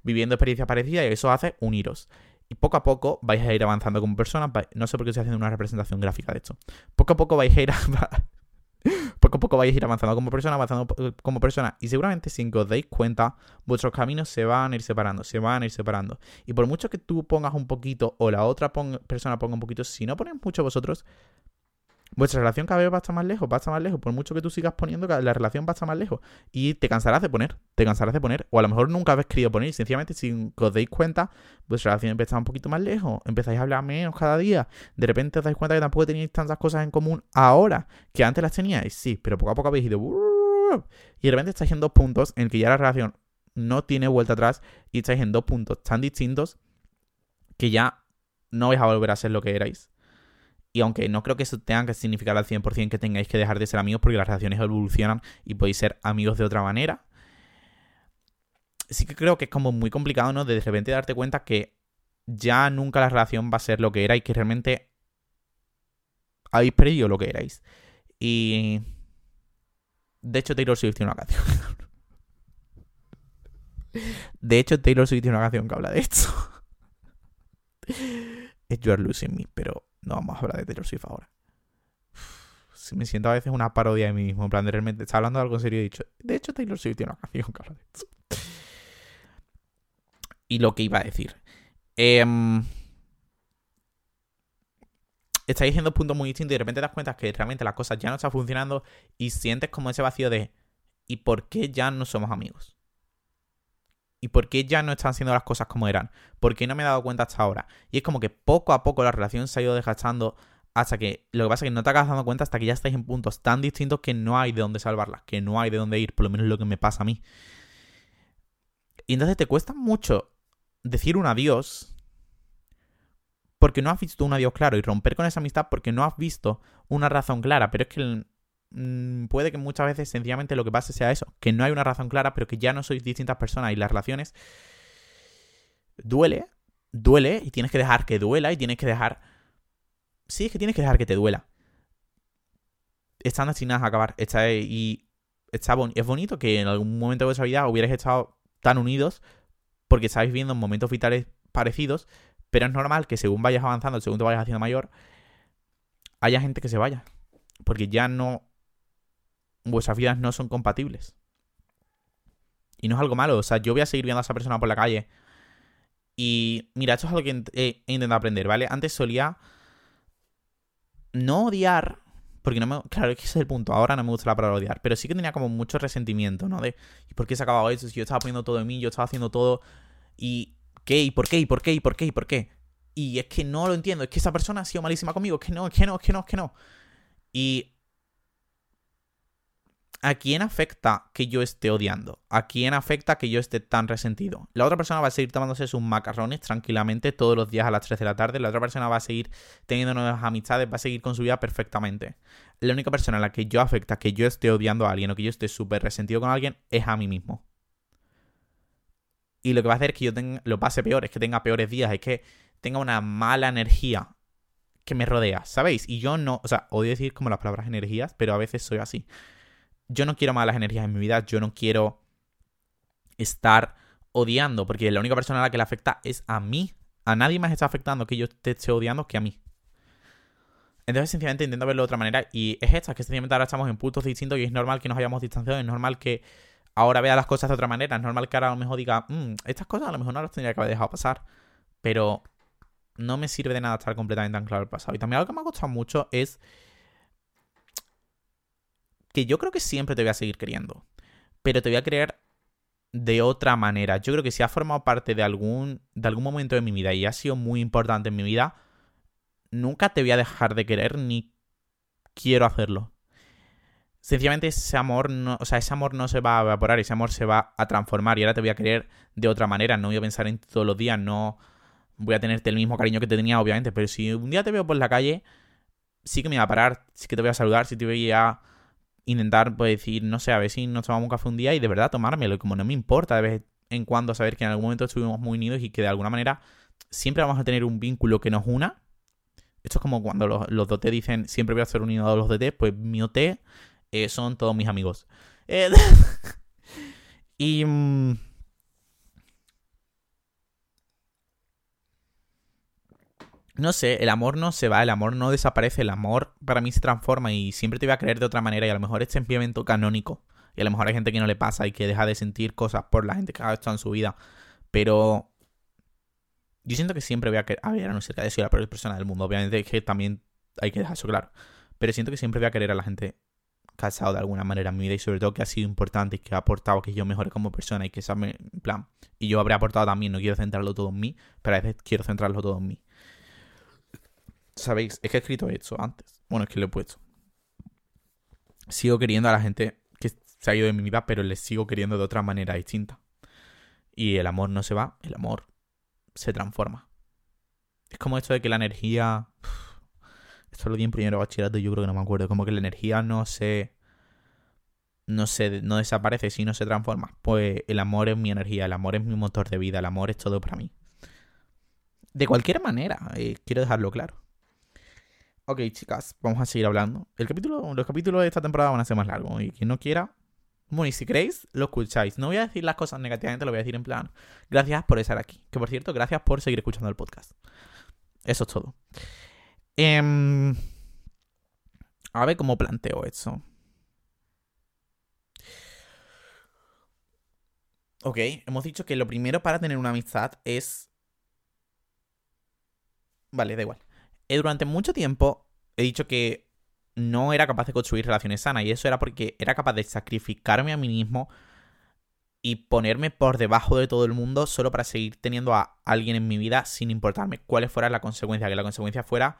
viviendo experiencias parecidas y eso hace uniros. Y poco a poco vais a ir avanzando como personas. No sé por qué estoy haciendo una representación gráfica de esto. Poco a poco vais a ir poco a poco vais a ir avanzando como persona, avanzando como persona. Y seguramente sin que os deis cuenta, vuestros caminos se van a ir separando, se van a ir separando. Y por mucho que tú pongas un poquito o la otra persona ponga un poquito, si no ponéis mucho vosotros, vuestra relación cada vez va a estar más lejos, va a estar más lejos. Por mucho que tú sigas poniendo, la relación va a estar más lejos. Y te cansarás de poner, te cansarás de poner. O a lo mejor nunca habéis querido poner. Y sencillamente, si os deis cuenta, vuestra relación empieza un poquito más lejos. Empezáis a hablar menos cada día. De repente os dais cuenta que tampoco tenéis tantas cosas en común ahora que antes las teníais. Sí, pero poco a poco habéis ido. Y de repente estáis en dos puntos en que ya la relación no tiene vuelta atrás. Y estáis en dos puntos tan distintos que ya no vais a volver a ser lo que erais. Y aunque no creo que eso tenga que significar al 100% que tengáis que dejar de ser amigos porque las relaciones evolucionan y podéis ser amigos de otra manera, sí que creo que es como muy complicado, ¿no? De de repente darte cuenta que ya nunca la relación va a ser lo que era y que realmente habéis perdido lo que erais. Y... De hecho, Taylor Swift tiene una canción. de hecho, Taylor Swift tiene una canción que habla de esto. es You Are Losing Me, pero no vamos a hablar de Taylor Swift ahora. me siento a veces una parodia de mí mismo. En plan, de realmente está hablando de algo en serio y he dicho. De hecho, Taylor Swift tiene una canción que. Y lo que iba a decir. Eh, estáis diciendo puntos muy distintos y de repente te das cuenta que realmente las cosas ya no están funcionando y sientes como ese vacío de ¿y por qué ya no somos amigos? ¿Y por qué ya no están haciendo las cosas como eran? ¿Por qué no me he dado cuenta hasta ahora? Y es como que poco a poco la relación se ha ido desgastando hasta que lo que pasa es que no te acabas dando cuenta hasta que ya estáis en puntos tan distintos que no hay de dónde salvarlas, que no hay de dónde ir, por lo menos lo que me pasa a mí. Y entonces te cuesta mucho decir un adiós porque no has visto un adiós claro y romper con esa amistad porque no has visto una razón clara, pero es que Mm, puede que muchas veces sencillamente lo que pase sea eso, que no hay una razón clara, pero que ya no sois distintas personas y las relaciones duele, duele y tienes que dejar que duela y tienes que dejar... Sí, es que tienes que dejar que te duela. Están destinadas a acabar. Está, y está es bonito que en algún momento de vuestra vida hubierais estado tan unidos porque estáis viviendo momentos vitales parecidos, pero es normal que según vayas avanzando, según te vayas haciendo mayor, haya gente que se vaya. Porque ya no vuestras vidas no son compatibles. Y no es algo malo. O sea, yo voy a seguir viendo a esa persona por la calle. Y mira, esto es algo que he, intentado aprender, ¿vale? Antes solía no odiar. Porque no me. Claro, es que ese es el punto. Ahora no me gusta la palabra odiar. Pero sí que tenía como mucho resentimiento, ¿no? De. ¿Y por qué se ha acabado eso? Si yo estaba poniendo todo de mí, yo estaba haciendo todo. ¿Y qué? ¿Y por qué? ¿Y por qué? ¿Y por qué? ¿Y por qué? Y es que no lo entiendo. Es que esa persona ha sido malísima conmigo. Es que no, es que no, es que no, es que no. Y ¿A quién afecta que yo esté odiando? ¿A quién afecta que yo esté tan resentido? La otra persona va a seguir tomándose sus macarrones tranquilamente todos los días a las 3 de la tarde. La otra persona va a seguir teniendo nuevas amistades, va a seguir con su vida perfectamente. La única persona a la que yo afecta que yo esté odiando a alguien o que yo esté súper resentido con alguien es a mí mismo. Y lo que va a hacer es que yo tenga, lo pase peor, es que tenga peores días, es que tenga una mala energía que me rodea, ¿sabéis? Y yo no, o sea, odio decir como las palabras energías, pero a veces soy así. Yo no quiero malas energías en mi vida, yo no quiero estar odiando, porque la única persona a la que le afecta es a mí. A nadie más está afectando que yo esté odiando que a mí. Entonces, sencillamente intento verlo de otra manera. Y es esta, que sencillamente ahora estamos en puntos distintos y es normal que nos hayamos distanciado, es normal que ahora vea las cosas de otra manera. Es normal que ahora a lo mejor diga, mm, estas cosas a lo mejor no las tendría que haber dejado pasar. Pero no me sirve de nada estar completamente anclado al pasado. Y también algo que me ha costado mucho es que yo creo que siempre te voy a seguir queriendo. Pero te voy a querer de otra manera. Yo creo que si ha formado parte de algún, de algún momento de mi vida y ha sido muy importante en mi vida, nunca te voy a dejar de querer ni quiero hacerlo sencillamente ese amor no, o sea, ese amor no se va a evaporar, ese amor se va a transformar y ahora te voy a querer de otra manera, no voy a pensar en todos los días, no voy a tenerte el mismo cariño que te tenía, obviamente, pero si un día te veo por la calle, sí que me voy a parar, sí que te voy a saludar, sí te voy a intentar pues, decir, no sé, a ver si nos tomamos café un día y de verdad tomármelo, y como no me importa de vez en cuando saber que en algún momento estuvimos muy unidos y que de alguna manera siempre vamos a tener un vínculo que nos una. Esto es como cuando los, los DOT dicen siempre voy a ser unido a los DT, pues mi OT eh, son todos mis amigos. Eh, y... Mm, no sé, el amor no se va, el amor no desaparece, el amor para mí se transforma y siempre te voy a creer de otra manera y a lo mejor es simplemente canónico y a lo mejor hay gente que no le pasa y que deja de sentir cosas por la gente que ha hecho en su vida, pero yo siento que siempre voy a querer, a ver, a no ser que haya la peor persona del mundo, obviamente es que también hay que dejar eso claro, pero siento que siempre voy a querer a la gente casado de alguna manera en mi vida y sobre todo que ha sido importante y que ha aportado que yo mejore como persona y que sabe, en plan, y yo habré aportado también, no quiero centrarlo todo en mí, pero a veces quiero centrarlo todo en mí. ¿Sabéis? Es que he escrito eso antes. Bueno, es que lo he puesto. Sigo queriendo a la gente que se ha ido de mi vida, pero les sigo queriendo de otra manera distinta. Y el amor no se va, el amor se transforma. Es como esto de que la energía... Esto lo di en primero bachillerato y yo creo que no me acuerdo. Como que la energía no se. No se. no desaparece, sino se transforma. Pues el amor es mi energía, el amor es mi motor de vida, el amor es todo para mí. De cualquier manera, eh, quiero dejarlo claro. Ok, chicas, vamos a seguir hablando. El capítulo, los capítulos de esta temporada van a ser más largos. Y quien no quiera, bueno, y si queréis, lo escucháis. No voy a decir las cosas negativamente, lo voy a decir en plan. Gracias por estar aquí. Que por cierto, gracias por seguir escuchando el podcast. Eso es todo. Em, a ver cómo planteo eso. Ok, hemos dicho que lo primero para tener una amistad es... Vale, da igual. Eh, durante mucho tiempo he dicho que no era capaz de construir relaciones sanas y eso era porque era capaz de sacrificarme a mí mismo y ponerme por debajo de todo el mundo solo para seguir teniendo a alguien en mi vida sin importarme cuáles fuera la consecuencia, que la consecuencia fuera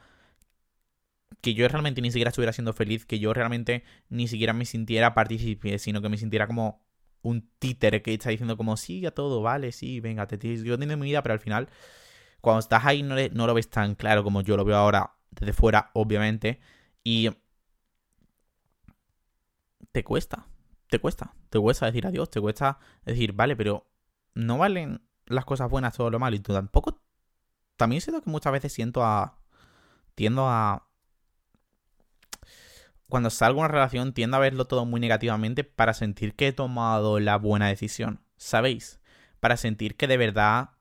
que yo realmente ni siquiera estuviera siendo feliz, que yo realmente ni siquiera me sintiera partícipe, sino que me sintiera como un títere que está diciendo como, sí, a todo, vale, sí, venga, te yo tengo mi vida, pero al final, cuando estás ahí no, lo ves tan claro como yo lo veo ahora desde fuera, obviamente, y te cuesta, te cuesta, te cuesta decir adiós, te cuesta decir, vale, pero no valen las cosas buenas todo lo malo y tú tampoco... También siento que muchas veces siento a... Tiendo a cuando salgo una relación tiendo a verlo todo muy negativamente para sentir que he tomado la buena decisión, ¿sabéis? Para sentir que de verdad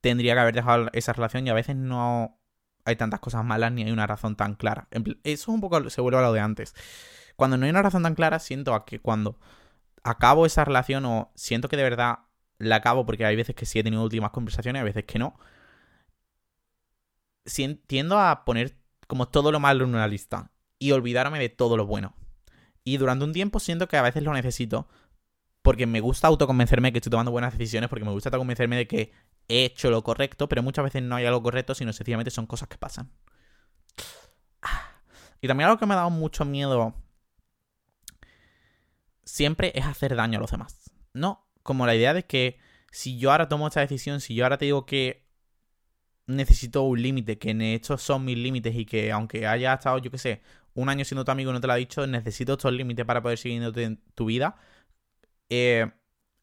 tendría que haber dejado esa relación y a veces no hay tantas cosas malas ni hay una razón tan clara. Eso es un poco, se vuelve a lo de antes. Cuando no hay una razón tan clara, siento a que cuando acabo esa relación o siento que de verdad la acabo porque hay veces que sí he tenido últimas conversaciones, hay veces que no, tiendo a poner como todo lo malo en una lista y olvidarme de todo lo bueno. Y durante un tiempo siento que a veces lo necesito porque me gusta autoconvencerme que estoy tomando buenas decisiones, porque me gusta autoconvencerme de que he hecho lo correcto, pero muchas veces no hay algo correcto, sino sencillamente son cosas que pasan. Y también algo que me ha dado mucho miedo siempre es hacer daño a los demás. No, como la idea de que si yo ahora tomo esta decisión, si yo ahora te digo que necesito un límite, que estos son mis límites y que aunque haya estado, yo qué sé, un año siendo tu amigo y no te lo ha dicho, necesito estos límites para poder seguir en tu vida. Eh,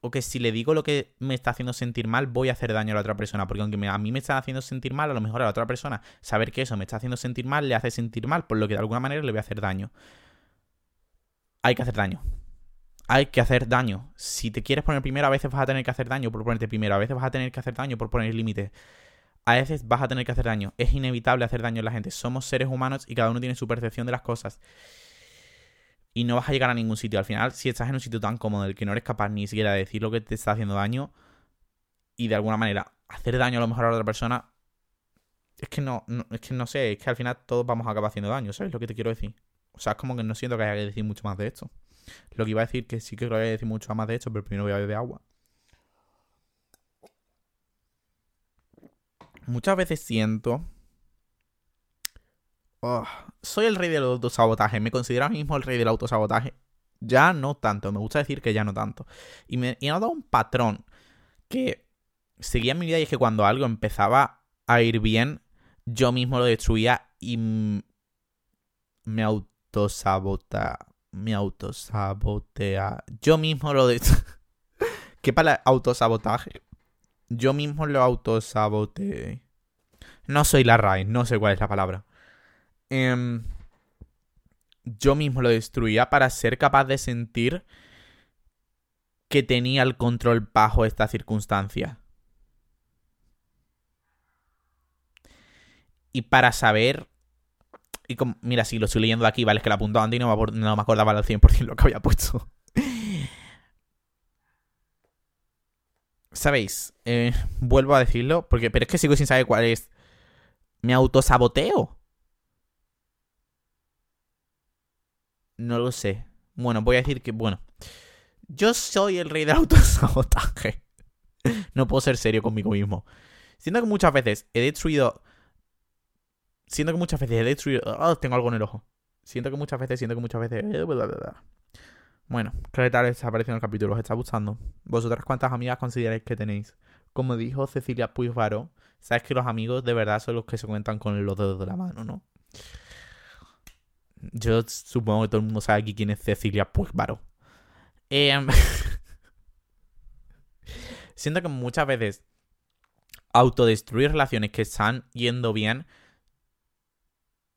o que si le digo lo que me está haciendo sentir mal, voy a hacer daño a la otra persona. Porque aunque a mí me está haciendo sentir mal, a lo mejor a la otra persona saber que eso me está haciendo sentir mal le hace sentir mal, por lo que de alguna manera le voy a hacer daño. Hay que hacer daño. Hay que hacer daño. Si te quieres poner primero, a veces vas a tener que hacer daño por ponerte primero. A veces vas a tener que hacer daño por poner límites. A veces vas a tener que hacer daño. Es inevitable hacer daño a la gente. Somos seres humanos y cada uno tiene su percepción de las cosas y no vas a llegar a ningún sitio. Al final, si estás en un sitio tan cómodo del que no eres capaz ni siquiera de decir lo que te está haciendo daño y de alguna manera hacer daño a lo mejor a la otra persona, es que no, es que no sé, es que al final todos vamos a acabar haciendo daño, ¿sabes lo que te quiero decir? O sea, es como que no siento que haya que decir mucho más de esto. Lo que iba a decir que sí que voy a decir mucho más de esto, pero primero voy a beber agua. Muchas veces siento Oh, soy el rey del autosabotaje. Me considero mismo el rey del autosabotaje. Ya no tanto. Me gusta decir que ya no tanto. Y me he notado un patrón que seguía en mi vida y es que cuando algo empezaba a ir bien, yo mismo lo destruía y me autosabota. Me autosabotea. Yo mismo lo destruía. ¿Qué para autosabotaje? Yo mismo lo autosaboteé. No soy la raíz, no sé cuál es la palabra. Em, yo mismo lo destruía para ser capaz de sentir que tenía el control bajo esta circunstancia. Y para saber... Y como, mira, si lo estoy leyendo aquí, vale, es que lo apuntado antes y no me, no me acordaba al 100% lo que había puesto. ¿Sabéis? Eh, vuelvo a decirlo, porque, pero es que sigo sin saber cuál es. Me autosaboteo. No lo sé. Bueno, voy a decir que, bueno. Yo soy el rey del autosabotaje. no puedo ser serio conmigo mismo. Siento que muchas veces he destruido. Siento que muchas veces he destruido. Oh, tengo algo en el ojo. Siento que muchas veces, siento que muchas veces. Bueno, creo que tal vez está apareciendo el capítulo. ¿Os está gustando? ¿Vosotras cuántas amigas consideráis que tenéis? Como dijo Cecilia Puigvaro, sabes que los amigos de verdad son los que se cuentan con los dedos de la mano, ¿no? Yo supongo que todo el mundo sabe aquí quién es Cecilia Puigvaro. Em, siento que muchas veces autodestruir relaciones que están yendo bien.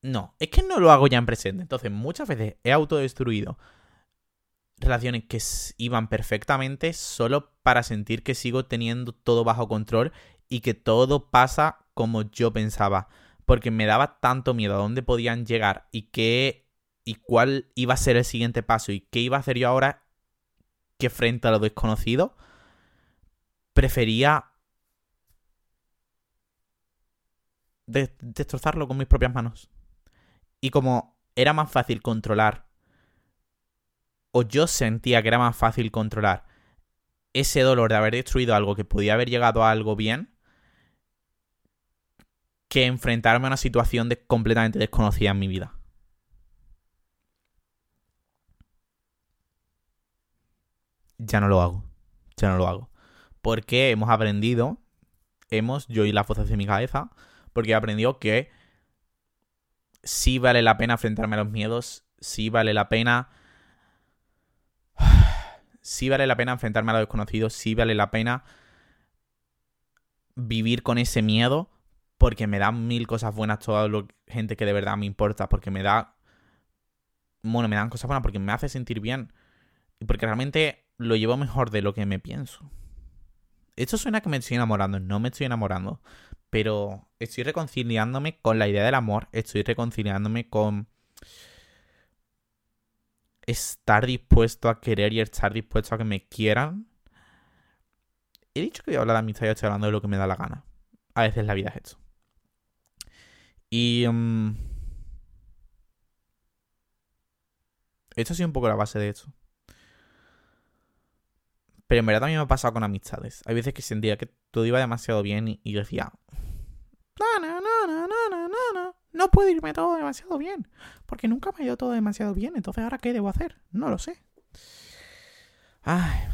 No, es que no lo hago ya en presente. Entonces, muchas veces he autodestruido relaciones que iban perfectamente solo para sentir que sigo teniendo todo bajo control y que todo pasa como yo pensaba porque me daba tanto miedo a dónde podían llegar y qué y cuál iba a ser el siguiente paso y qué iba a hacer yo ahora que frente a lo desconocido prefería destrozarlo con mis propias manos. Y como era más fácil controlar, o yo sentía que era más fácil controlar ese dolor de haber destruido algo que podía haber llegado a algo bien, que enfrentarme a una situación de completamente desconocida en mi vida. Ya no lo hago. Ya no lo hago. Porque hemos aprendido, hemos, yo y la voces de mi cabeza, porque he aprendido que sí vale la pena enfrentarme a los miedos, sí vale la pena... Sí vale la pena enfrentarme a lo desconocido, sí vale la pena vivir con ese miedo porque me da mil cosas buenas toda la gente que de verdad me importa, porque me da... Bueno, me dan cosas buenas porque me hace sentir bien y porque realmente lo llevo mejor de lo que me pienso. Esto suena que me estoy enamorando, no me estoy enamorando, pero estoy reconciliándome con la idea del amor, estoy reconciliándome con estar dispuesto a querer y estar dispuesto a que me quieran. He dicho que voy a hablar de amistad y estoy hablando de lo que me da la gana. A veces la vida es esto. Y... Um, esto ha sido un poco la base de esto. Pero en verdad también me ha pasado con amistades. Hay veces que sentía que todo iba demasiado bien y, decía... No, no, no, no, no, no, no. No irme todo demasiado bien. Porque nunca me ha ido todo demasiado bien. Entonces, ¿ahora qué debo hacer? No lo sé. Ay.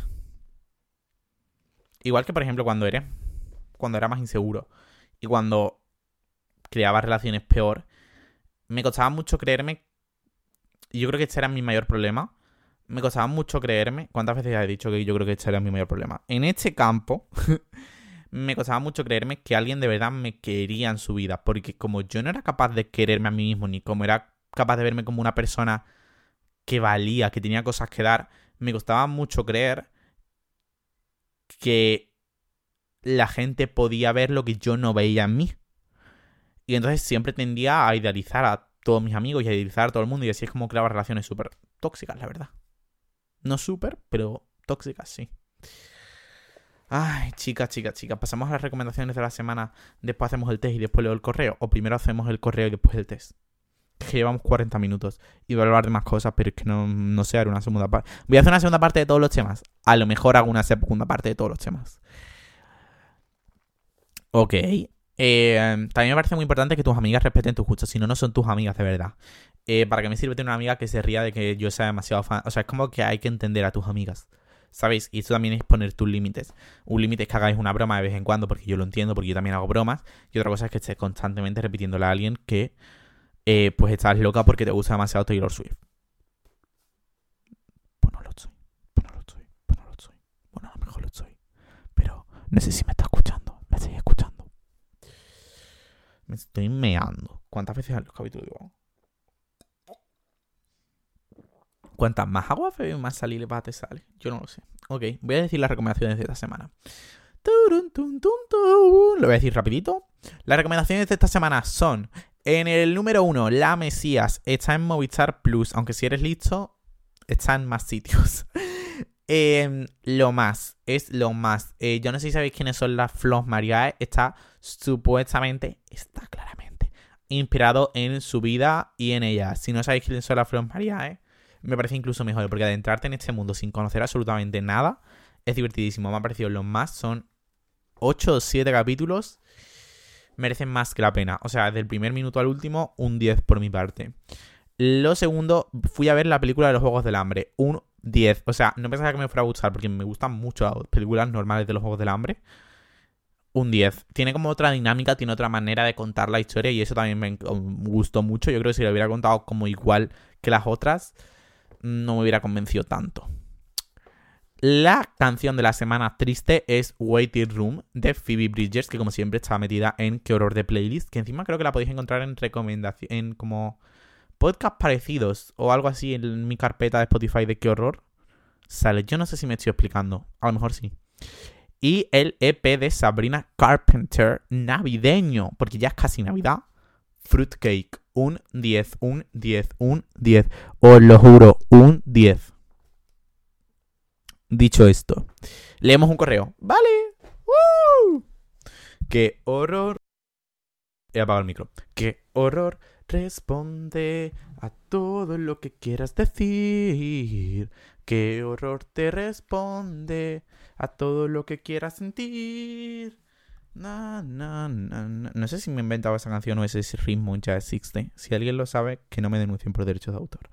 Igual que, por ejemplo, cuando era... Cuando era más inseguro. Y cuando creaba relaciones peor, me costaba mucho creerme. Yo creo que este era mi mayor problema. me costaba mucho creerme. ¿Cuántas veces he dicho que yo creo que este era mi mayor problema? En este campo, me costaba mucho creerme que alguien de verdad me quería en su vida. Porque como yo no era capaz de quererme a mí mismo, ni como era capaz de verme como una persona que valía, que tenía cosas que dar, me costaba mucho creer que la gente podía ver lo que yo no veía en mí. Y entonces siempre tendía a idealizar a todos mis amigos y a idealizar a todo el mundo. Y así es como creaba relaciones súper tóxicas, la verdad. No súper, pero tóxicas, sí. Ay, chicas, chicas, chicas. Pasamos a las recomendaciones de la semana. Después hacemos el test y después leo el correo. O primero hacemos el correo y después el test. Es que llevamos 40 minutos. Y voy a hablar de más cosas, pero es que no, no sé, haré una segunda parte. Voy a hacer una segunda parte de todos los temas. A lo mejor hago una segunda parte de todos los temas. Ok. Eh, también me parece muy importante que tus amigas respeten tus gustos, si no, no son tus amigas de verdad. Eh, ¿Para qué me sirve tener una amiga que se ría de que yo sea demasiado fan? O sea, es como que hay que entender a tus amigas. ¿Sabéis? Y eso también es poner tus límites. Un límite es que hagáis una broma de vez en cuando, porque yo lo entiendo, porque yo también hago bromas. Y otra cosa es que estés constantemente repitiéndole a alguien que, eh, pues, estás loca porque te gusta demasiado Taylor Swift. Pues lo soy. Pues. Pues lo soy. Bueno, a lo mejor lo soy. Pero no sé si me está escuchando. Me estoy meando. ¿Cuántas veces los capítulos digo? ¿Cuántas más agua bebes, más salir te sale? Yo no lo sé. Ok, voy a decir las recomendaciones de esta semana. Lo voy a decir rapidito. Las recomendaciones de esta semana son... En el número uno, La Mesías está en Movistar Plus. Aunque si eres listo, está en más sitios. Em, lo más, es lo más. Eh, yo no sé si sabéis quiénes son las Flos Mariae. Está supuestamente, está claramente inspirado en su vida y en ella. Si no sabéis quiénes son las Flos Mariae, me parece incluso mejor, porque adentrarte en este mundo sin conocer absolutamente nada es divertidísimo. Me ha parecido los más, son 8 o 7 capítulos. Merecen más que la pena. O sea, desde el primer minuto al último, un 10 por mi parte. Lo segundo, fui a ver la película de los Juegos del Hambre. Un 10. O sea, no pensaba que me fuera a gustar porque me gustan mucho las películas normales de los Juegos del Hambre. Un 10. Tiene como otra dinámica, tiene otra manera de contar la historia y eso también me gustó mucho. Yo creo que si lo hubiera contado como igual que las otras, no me hubiera convencido tanto. La canción de la semana triste es Waiting Room de Phoebe Bridgers, que como siempre está metida en Qué horror de playlist, que encima creo que la podéis encontrar en recomendación, en como podcast parecidos o algo así en mi carpeta de Spotify de qué horror sale. Yo no sé si me estoy explicando. A lo mejor sí. Y el EP de Sabrina Carpenter navideño, porque ya es casi Navidad. Fruitcake, un 10, un 10, un 10. Os lo juro, un 10. Dicho esto, leemos un correo. Vale. ¡Woo! Qué horror. He apagado el micro. Qué horror. Responde a todo lo que quieras decir. Qué horror te responde a todo lo que quieras sentir. No sé si me he inventado esa canción o ese ritmo ya existe. Si alguien lo sabe, que no me denuncien por derechos de autor.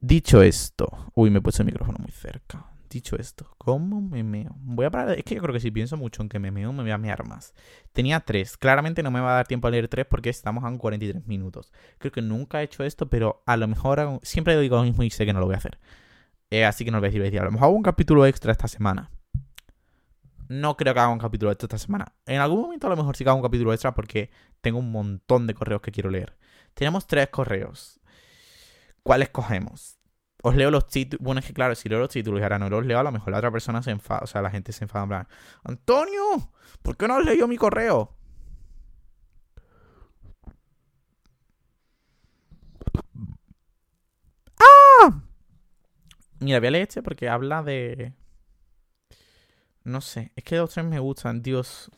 Dicho esto, uy, me he puesto el micrófono muy cerca. Dicho esto, ¿cómo me meo? Voy a parar. Es que yo creo que si pienso mucho en que me meo, me voy a mear más. Tenía tres. Claramente no me va a dar tiempo a leer tres porque estamos a 43 minutos. Creo que nunca he hecho esto, pero a lo mejor siempre digo lo mismo y sé que no lo voy a hacer. Eh, así que no lo voy a decir, voy a decir. A lo mejor hago un capítulo extra esta semana. No creo que haga un capítulo extra esta semana. En algún momento a lo mejor sí que hago un capítulo extra porque tengo un montón de correos que quiero leer. Tenemos tres correos. ¿Cuáles cogemos? Os leo los títulos. Bueno, es que claro, si leo los títulos y ahora no los leo, a lo mejor la otra persona se enfada. O sea, la gente se enfada en Antonio, ¿por qué no has leído mi correo? ¡Ah! Mira, voy a leer este porque habla de. No sé, es que los tres me gustan, Dios.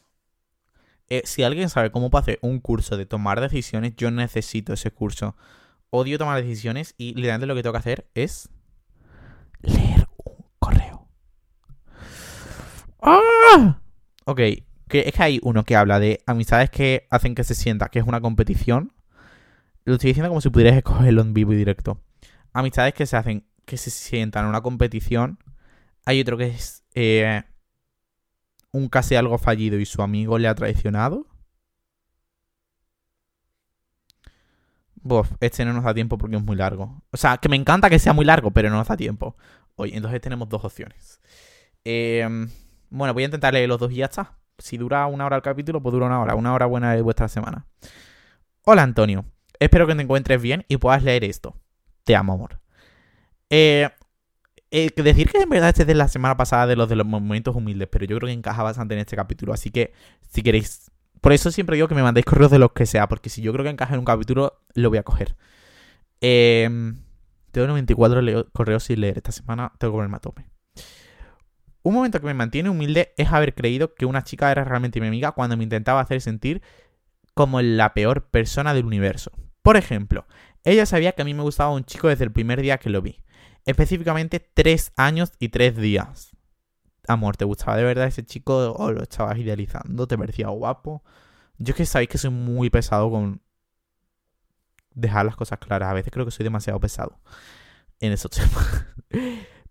Eh, si alguien sabe cómo hacer un curso de tomar decisiones, yo necesito ese curso odio tomar decisiones y literalmente lo que tengo que hacer es leer un correo. ¡Ah! Ok, que es que hay uno que habla de amistades que hacen que se sienta que es una competición. Lo estoy diciendo como si pudieras escogerlo en vivo y directo. Amistades que se hacen que se sientan en una competición. Hay otro que es eh, un casi algo fallido y su amigo le ha traicionado. Buf, este no nos da tiempo porque es muy largo. O sea, que me encanta que sea muy largo, pero no nos da tiempo. Oye, entonces tenemos dos opciones. Em, bueno, voy a intentar leer los dos y ya está. Si dura una hora el capítulo, pues dura una hora. Una hora buena de vuestra semana. Hola, Antonio. Espero que te encuentres bien y puedas leer esto. Te amo, amor. Eh, eh, decir que en verdad este es de la semana pasada de los de los momentos humildes, pero yo creo que encaja bastante en este capítulo. Así que, si queréis. Por eso siempre digo que me mandéis correos de los que sea, porque si yo creo que encaja en un capítulo, lo voy a coger. Eh, tengo 94 correos sin leer. Esta semana tengo que ponerme a tope. Un momento que me mantiene humilde es haber creído que una chica era realmente mi amiga cuando me intentaba hacer sentir como la peor persona del universo. Por ejemplo, ella sabía que a mí me gustaba un chico desde el primer día que lo vi. Específicamente tres años y tres días. Amor, ¿te gustaba de verdad ese chico o lo estabas idealizando? ¿Te parecía guapo? Yo es que sabéis que soy muy pesado con dejar las cosas claras. A veces creo que soy demasiado pesado en esos temas.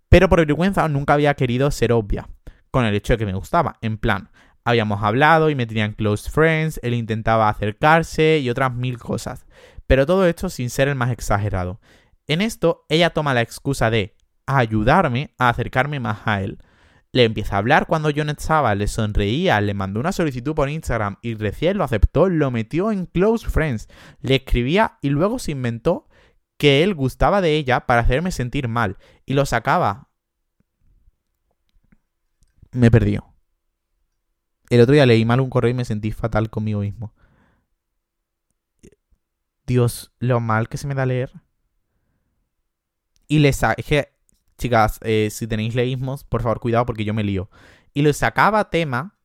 Pero por vergüenza nunca había querido ser obvia con el hecho de que me gustaba. En plan, habíamos hablado y me tenían close friends, él intentaba acercarse y otras mil cosas. Pero todo esto sin ser el más exagerado. En esto, ella toma la excusa de ayudarme a acercarme más a él. Le empieza a hablar cuando yo estaba, le sonreía, le mandó una solicitud por Instagram y recién lo aceptó, lo metió en Close Friends, le escribía y luego se inventó que él gustaba de ella para hacerme sentir mal y lo sacaba. Me perdió. El otro día leí mal un correo y me sentí fatal conmigo mismo. Dios, lo mal que se me da leer. Y le que, chicas, eh, si tenéis leísmos, por favor, cuidado porque yo me lío. Y le sacaba tema.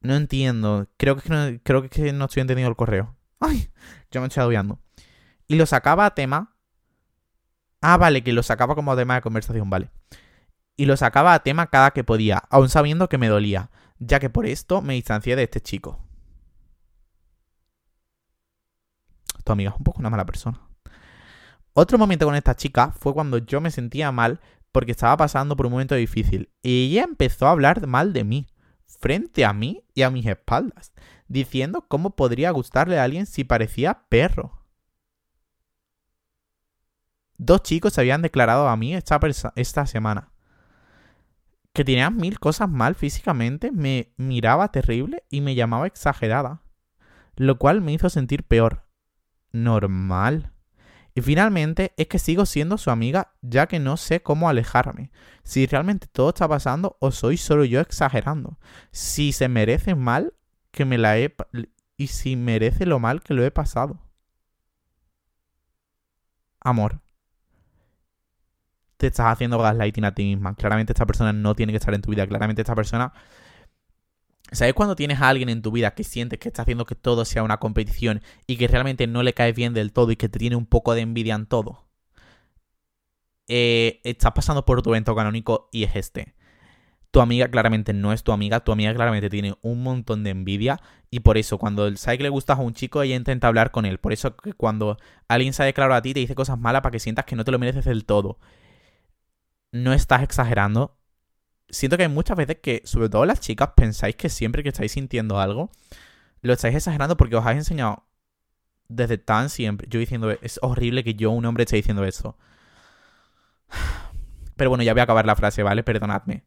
No entiendo. Creo que no, creo que no estoy entendiendo el correo. Ay, yo me estoy adueando. Y lo sacaba a tema. Ah, vale, que lo sacaba como tema de conversación, vale. Y lo sacaba a tema cada que podía, aun sabiendo que me dolía, ya que por esto me distancié de este chico. tu amiga es un poco una mala persona. Otro momento con esta chica fue cuando yo me sentía mal porque estaba pasando por un momento difícil y ella empezó a hablar mal de mí, frente a mí y a mis espaldas, diciendo cómo podría gustarle a alguien si parecía perro. Dos chicos se habían declarado a mí esta, esta semana. Que tenían mil cosas mal físicamente, me miraba terrible y me llamaba exagerada. Lo cual me hizo sentir peor, normal. Y finalmente es que sigo siendo su amiga ya que no sé cómo alejarme. Si realmente todo está pasando o soy solo yo exagerando. Si se merece mal que me la he... y si merece lo mal que lo he pasado. Amor. Te estás haciendo gaslighting a ti misma. Claramente esta persona no tiene que estar en tu vida. Claramente esta persona ¿Sabes cuando tienes a alguien en tu vida que sientes que está haciendo que todo sea una competición y que realmente no le caes bien del todo y que te tiene un poco de envidia en todo? Eh, estás pasando por tu evento canónico y es este. Tu amiga claramente no es tu amiga, tu amiga claramente tiene un montón de envidia y por eso cuando sabe que le gustas a un chico ella intenta hablar con él. Por eso que cuando alguien sabe claro a ti te dice cosas malas para que sientas que no te lo mereces del todo. No estás exagerando, siento que hay muchas veces que, sobre todo las chicas, pensáis que siempre que estáis sintiendo algo, lo estáis exagerando porque os habéis enseñado desde tan siempre. Yo diciendo, es horrible que yo, un hombre, esté diciendo eso. Pero bueno, ya voy a acabar la frase, ¿vale? Perdonadme.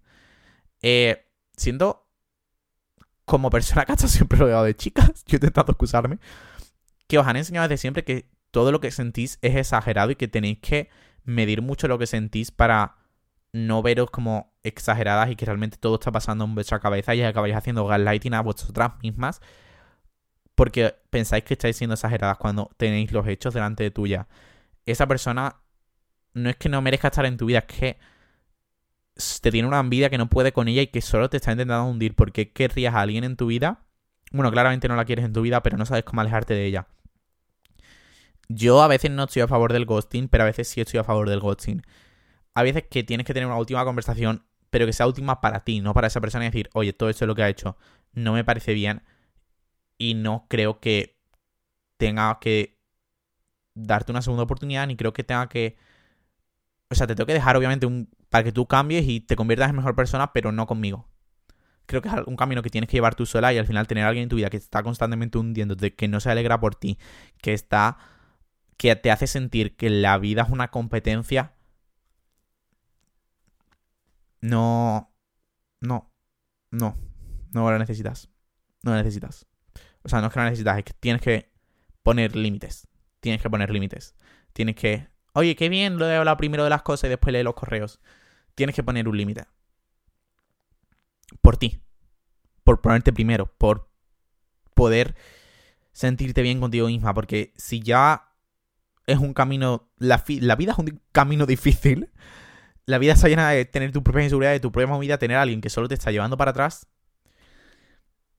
Eh, siento, como persona que estado siempre rodeado de chicas, yo he intentado excusarme, que os han enseñado desde siempre que todo lo que sentís es exagerado y que tenéis que medir mucho lo que sentís para no veros como exageradas y que realmente todo está pasando en vuestra cabeza y acabáis haciendo gaslighting a vosotras mismas porque pensáis que estáis siendo exageradas cuando tenéis los hechos delante de tuya. Esa persona no es que no merezca estar en tu vida, es que te tiene una envidia que no puede con ella y que solo te está intentando hundir. porque querrías a alguien en tu vida? Bueno, claramente no la quieres en tu vida, pero no sabes cómo alejarte de ella. Yo a veces no estoy a favor del ghosting, pero a veces sí estoy a favor del ghosting a veces que tienes que tener una última conversación, pero que sea última para ti, no para esa persona y decir, oye, todo esto es lo que ha hecho, no me parece bien y no creo que tenga que darte una segunda oportunidad, ni creo que tenga que... O sea, te tengo que dejar obviamente un... para que tú cambies y te conviertas en mejor persona, pero no conmigo. creo que es un camino que tienes que llevar tú sola y al final tener a alguien en tu vida que está constantemente hundiéndote, que no se alegra por ti, que está que te hace sentir que la vida es una competencia, no, no, no, no lo necesitas. No lo necesitas. O sea, no es que lo necesitas, es que tienes que poner límites. Tienes que poner límites. Tienes que, oye, qué bien lo he hablado primero de las cosas y después lee los correos. Tienes que poner un límite. Por ti. Por ponerte primero. Por poder sentirte bien contigo misma. Porque si ya es un camino. La, la vida es un camino difícil. La vida está llena de tener tu propia inseguridad, de tu propia movida, tener a alguien que solo te está llevando para atrás.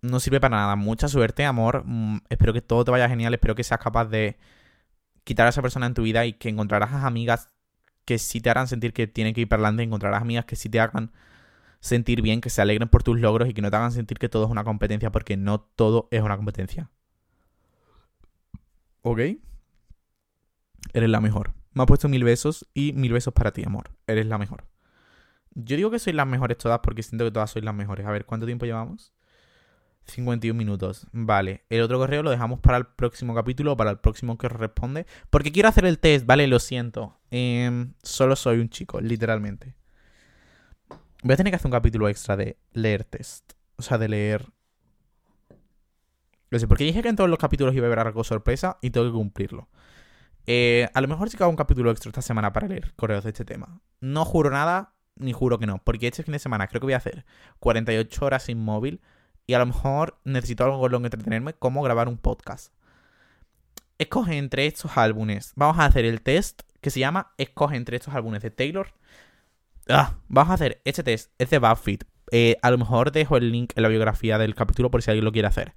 No sirve para nada. Mucha suerte, amor. Mm, espero que todo te vaya genial. Espero que seas capaz de quitar a esa persona en tu vida y que encontrarás amigas que sí te harán sentir que tienen que ir para adelante. Encontrarás amigas que sí te hagan sentir bien, que se alegren por tus logros y que no te hagan sentir que todo es una competencia, porque no todo es una competencia. ¿Ok? Eres la mejor. Me ha puesto mil besos y mil besos para ti, amor. Eres la mejor. Yo digo que sois las mejores todas porque siento que todas sois las mejores. A ver, ¿cuánto tiempo llevamos? 51 minutos. Vale. El otro correo lo dejamos para el próximo capítulo o para el próximo que responde. Porque quiero hacer el test, ¿vale? Lo siento. Em, solo soy un chico, literalmente. Voy a tener que hacer un capítulo extra de leer test. O sea, de leer. No sé, porque dije que en todos los capítulos iba a haber algo sorpresa y tengo que cumplirlo. Eh, a lo mejor sí que hago un capítulo extra esta semana para leer correos de este tema. No juro nada, ni juro que no. Porque este fin de semana creo que voy a hacer 48 horas sin móvil. Y a lo mejor necesito algo con lo que entretenerme, como grabar un podcast. Escoge entre estos álbumes. Vamos a hacer el test que se llama Escoge entre estos álbumes de Taylor. Ah, vamos a hacer este test. Es de BuzzFeed. Eh, a lo mejor dejo el link en la biografía del capítulo por si alguien lo quiere hacer.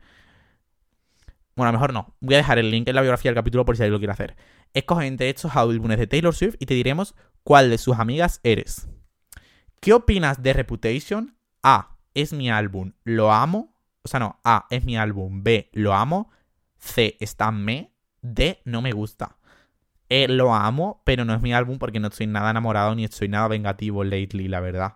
Bueno, a lo mejor no. Voy a dejar el link en la biografía del capítulo por si alguien lo quiere hacer. Escoge entre estos álbumes de Taylor Swift y te diremos cuál de sus amigas eres. ¿Qué opinas de Reputation? A. Es mi álbum. Lo amo. O sea, no. A. Es mi álbum. B. Lo amo. C. Está me. D. No me gusta. E. Lo amo, pero no es mi álbum porque no estoy nada enamorado ni estoy nada vengativo lately, la verdad.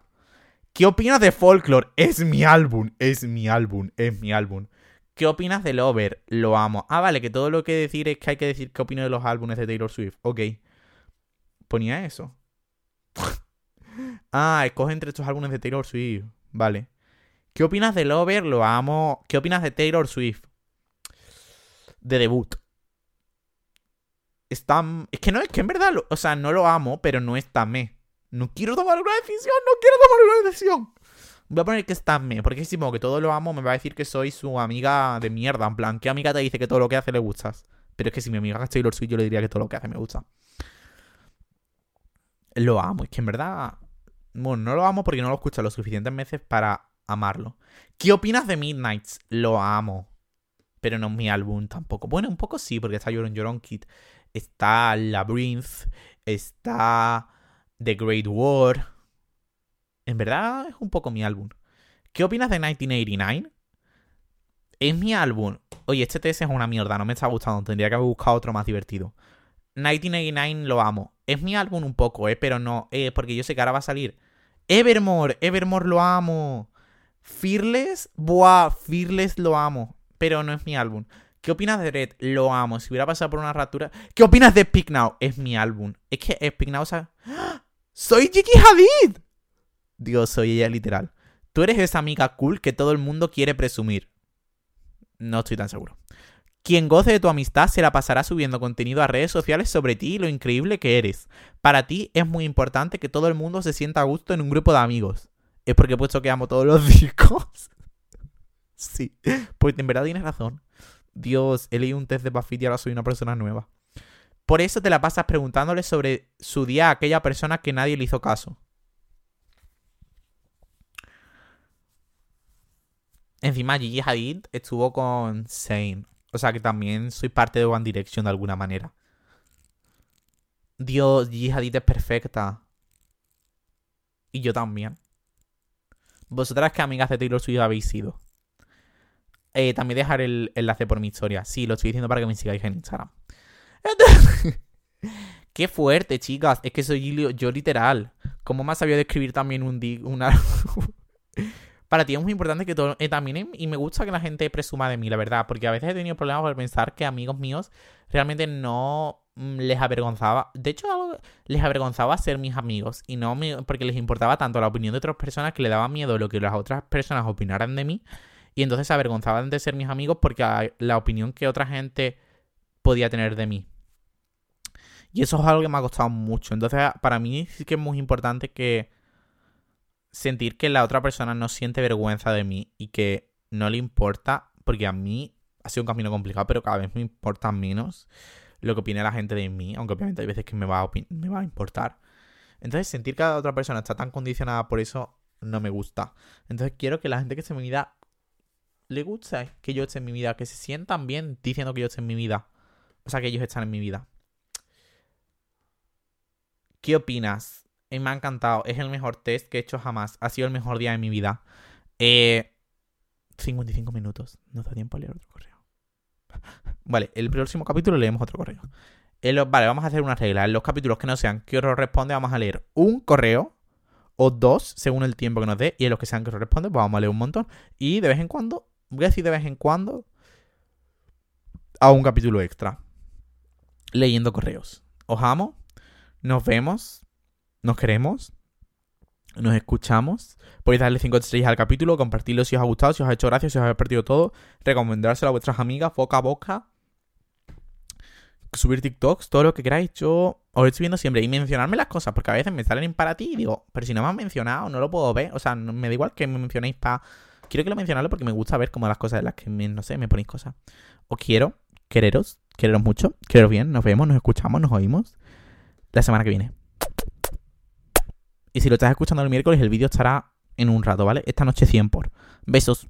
¿Qué opinas de Folklore? Es mi álbum. Es mi álbum. Es mi álbum. ¿Qué opinas de Lover? Lo amo. Ah, vale, que todo lo que decir es que hay que decir qué opino de los álbumes de Taylor Swift. Ok. Ponía eso. ah, escoge entre estos álbumes de Taylor Swift. Vale. ¿Qué opinas de Lover? Lo amo. ¿Qué opinas de Taylor Swift? De debut. Está... Es que no, es que en verdad, o sea, no lo amo, pero no está me. No quiero tomar una decisión, no quiero tomar una decisión. Voy a poner que está me, porque si pongo que todo lo amo, me va a decir que soy su amiga de mierda. En plan, ¿qué amiga te dice que todo lo que hace le gustas? Pero es que si mi amiga es Taylor Swift, yo le diría que todo lo que hace me gusta. Lo amo, es que en verdad. Bueno, no lo amo porque no lo escucho lo suficientes veces para amarlo. ¿Qué opinas de Midnights? Lo amo. Pero no es mi álbum tampoco. Bueno, un poco sí, porque está Yoron Yoron Kid. Está Labyrinth. Está The Great War. En verdad es un poco mi álbum. ¿Qué opinas de 1989? Es mi álbum. Oye, este test es una mierda, no me está gustando. Tendría que haber buscado otro más divertido. 1989 lo amo. Es mi álbum un poco, ¿eh? Pero no, eh, porque yo sé que ahora va a salir. Evermore, Evermore lo amo. Fearless, buah, Fearless lo amo. Pero no es mi álbum. ¿Qué opinas de Red? Lo amo. Si hubiera pasado por una ratura. ¿Qué opinas de Speak Now? Es mi álbum. Es que Speak Now, ¿sabes? ¡Ah! ¡Soy Gigi Hadid! Digo, soy ella literal. Tú eres esa amiga cool que todo el mundo quiere presumir. No estoy tan seguro. Quien goce de tu amistad se la pasará subiendo contenido a redes sociales sobre ti y lo increíble que eres. Para ti es muy importante que todo el mundo se sienta a gusto en un grupo de amigos. Es porque he puesto que amo todos los discos. sí, pues en verdad tienes razón. Dios, he leído un test de Buffy y ahora soy una persona nueva. Por eso te la pasas preguntándole sobre su día a aquella persona que nadie le hizo caso. Encima Gigi Hadid estuvo con Zayn. O sea que también soy parte de One Direction de alguna manera. Dios, Gigi Hadid es perfecta. Y yo también. ¿Vosotras qué amigas de Taylor Swift habéis sido? Eh, también dejar el enlace por mi historia. Sí, lo estoy diciendo para que me sigáis en Instagram. Qué fuerte, chicas. Es que soy yo, literal. ¿Cómo más sabía de escribir también un una para ti es muy importante que todo... eh, también, y me gusta que la gente presuma de mí, la verdad, porque a veces he tenido problemas por pensar que amigos míos realmente no mm, les avergonzaba. De hecho, les avergonzaba ser mis amigos y no me- porque les importaba tanto la opinión de otras personas que le daba miedo lo que las otras personas opinaran de mí y entonces se avergonzaban de ser mis amigos porque la opinión que otra gente podía tener de mí. Y eso es algo que me ha costado mucho. Entonces, para mí sí que es muy importante que sentir que la otra persona no siente vergüenza de mí y que no le importa, porque a mí ha sido un camino complicado, pero cada vez me importa menos lo que opine la gente de mí, aunque obviamente hay veces que me va a, me va a importar. Entonces, sentir que la otra persona está tan condicionada por eso no me gusta. Entonces, quiero que la gente que esté en mi vida le guste que yo esté en mi vida, que se sientan bien diciendo que yo esté en mi vida. O sea, que ellos están en mi vida. ¿Qué opinas? Eh, me ha encantado. Es el mejor test que he hecho jamás. Ha sido el mejor día de mi vida. Eh, 55 minutos. No da tiempo a leer otro correo. Vale, el próximo capítulo leemos otro correo. Los- vale, vamos a hacer una regla. En los capítulos que no sean que os responde, vamos a leer un correo o dos, según el tiempo que nos dé. Y en los que sean que os responde, pues vamos a leer un montón. Y de vez en cuando, voy a decir de vez en cuando, a un capítulo extra. Leyendo correos. Os amo. Nos vemos. Nos queremos. Nos escuchamos. Podéis darle 5 estrellas al capítulo, compartirlo si os ha gustado, si os ha hecho gracia, si os ha perdido todo, recomendárselo a vuestras amigas, boca a boca, subir TikToks, todo lo que queráis. Yo os estoy viendo siempre y mencionarme las cosas, porque a veces me salen para ti y digo, pero si no me han mencionado, no lo puedo ver. O sea, me da igual que me mencionéis para. Quiero que lo mencionarlo porque me gusta ver como las cosas de las que, no sé, me ponéis cosas. Os quiero, quereros, quereros mucho, quereros bien, nos vemos, nos escuchamos, nos oímos la semana que viene. Y si lo estás escuchando el miércoles, el vídeo estará en un rato, ¿vale? Esta noche 100 por. Besos.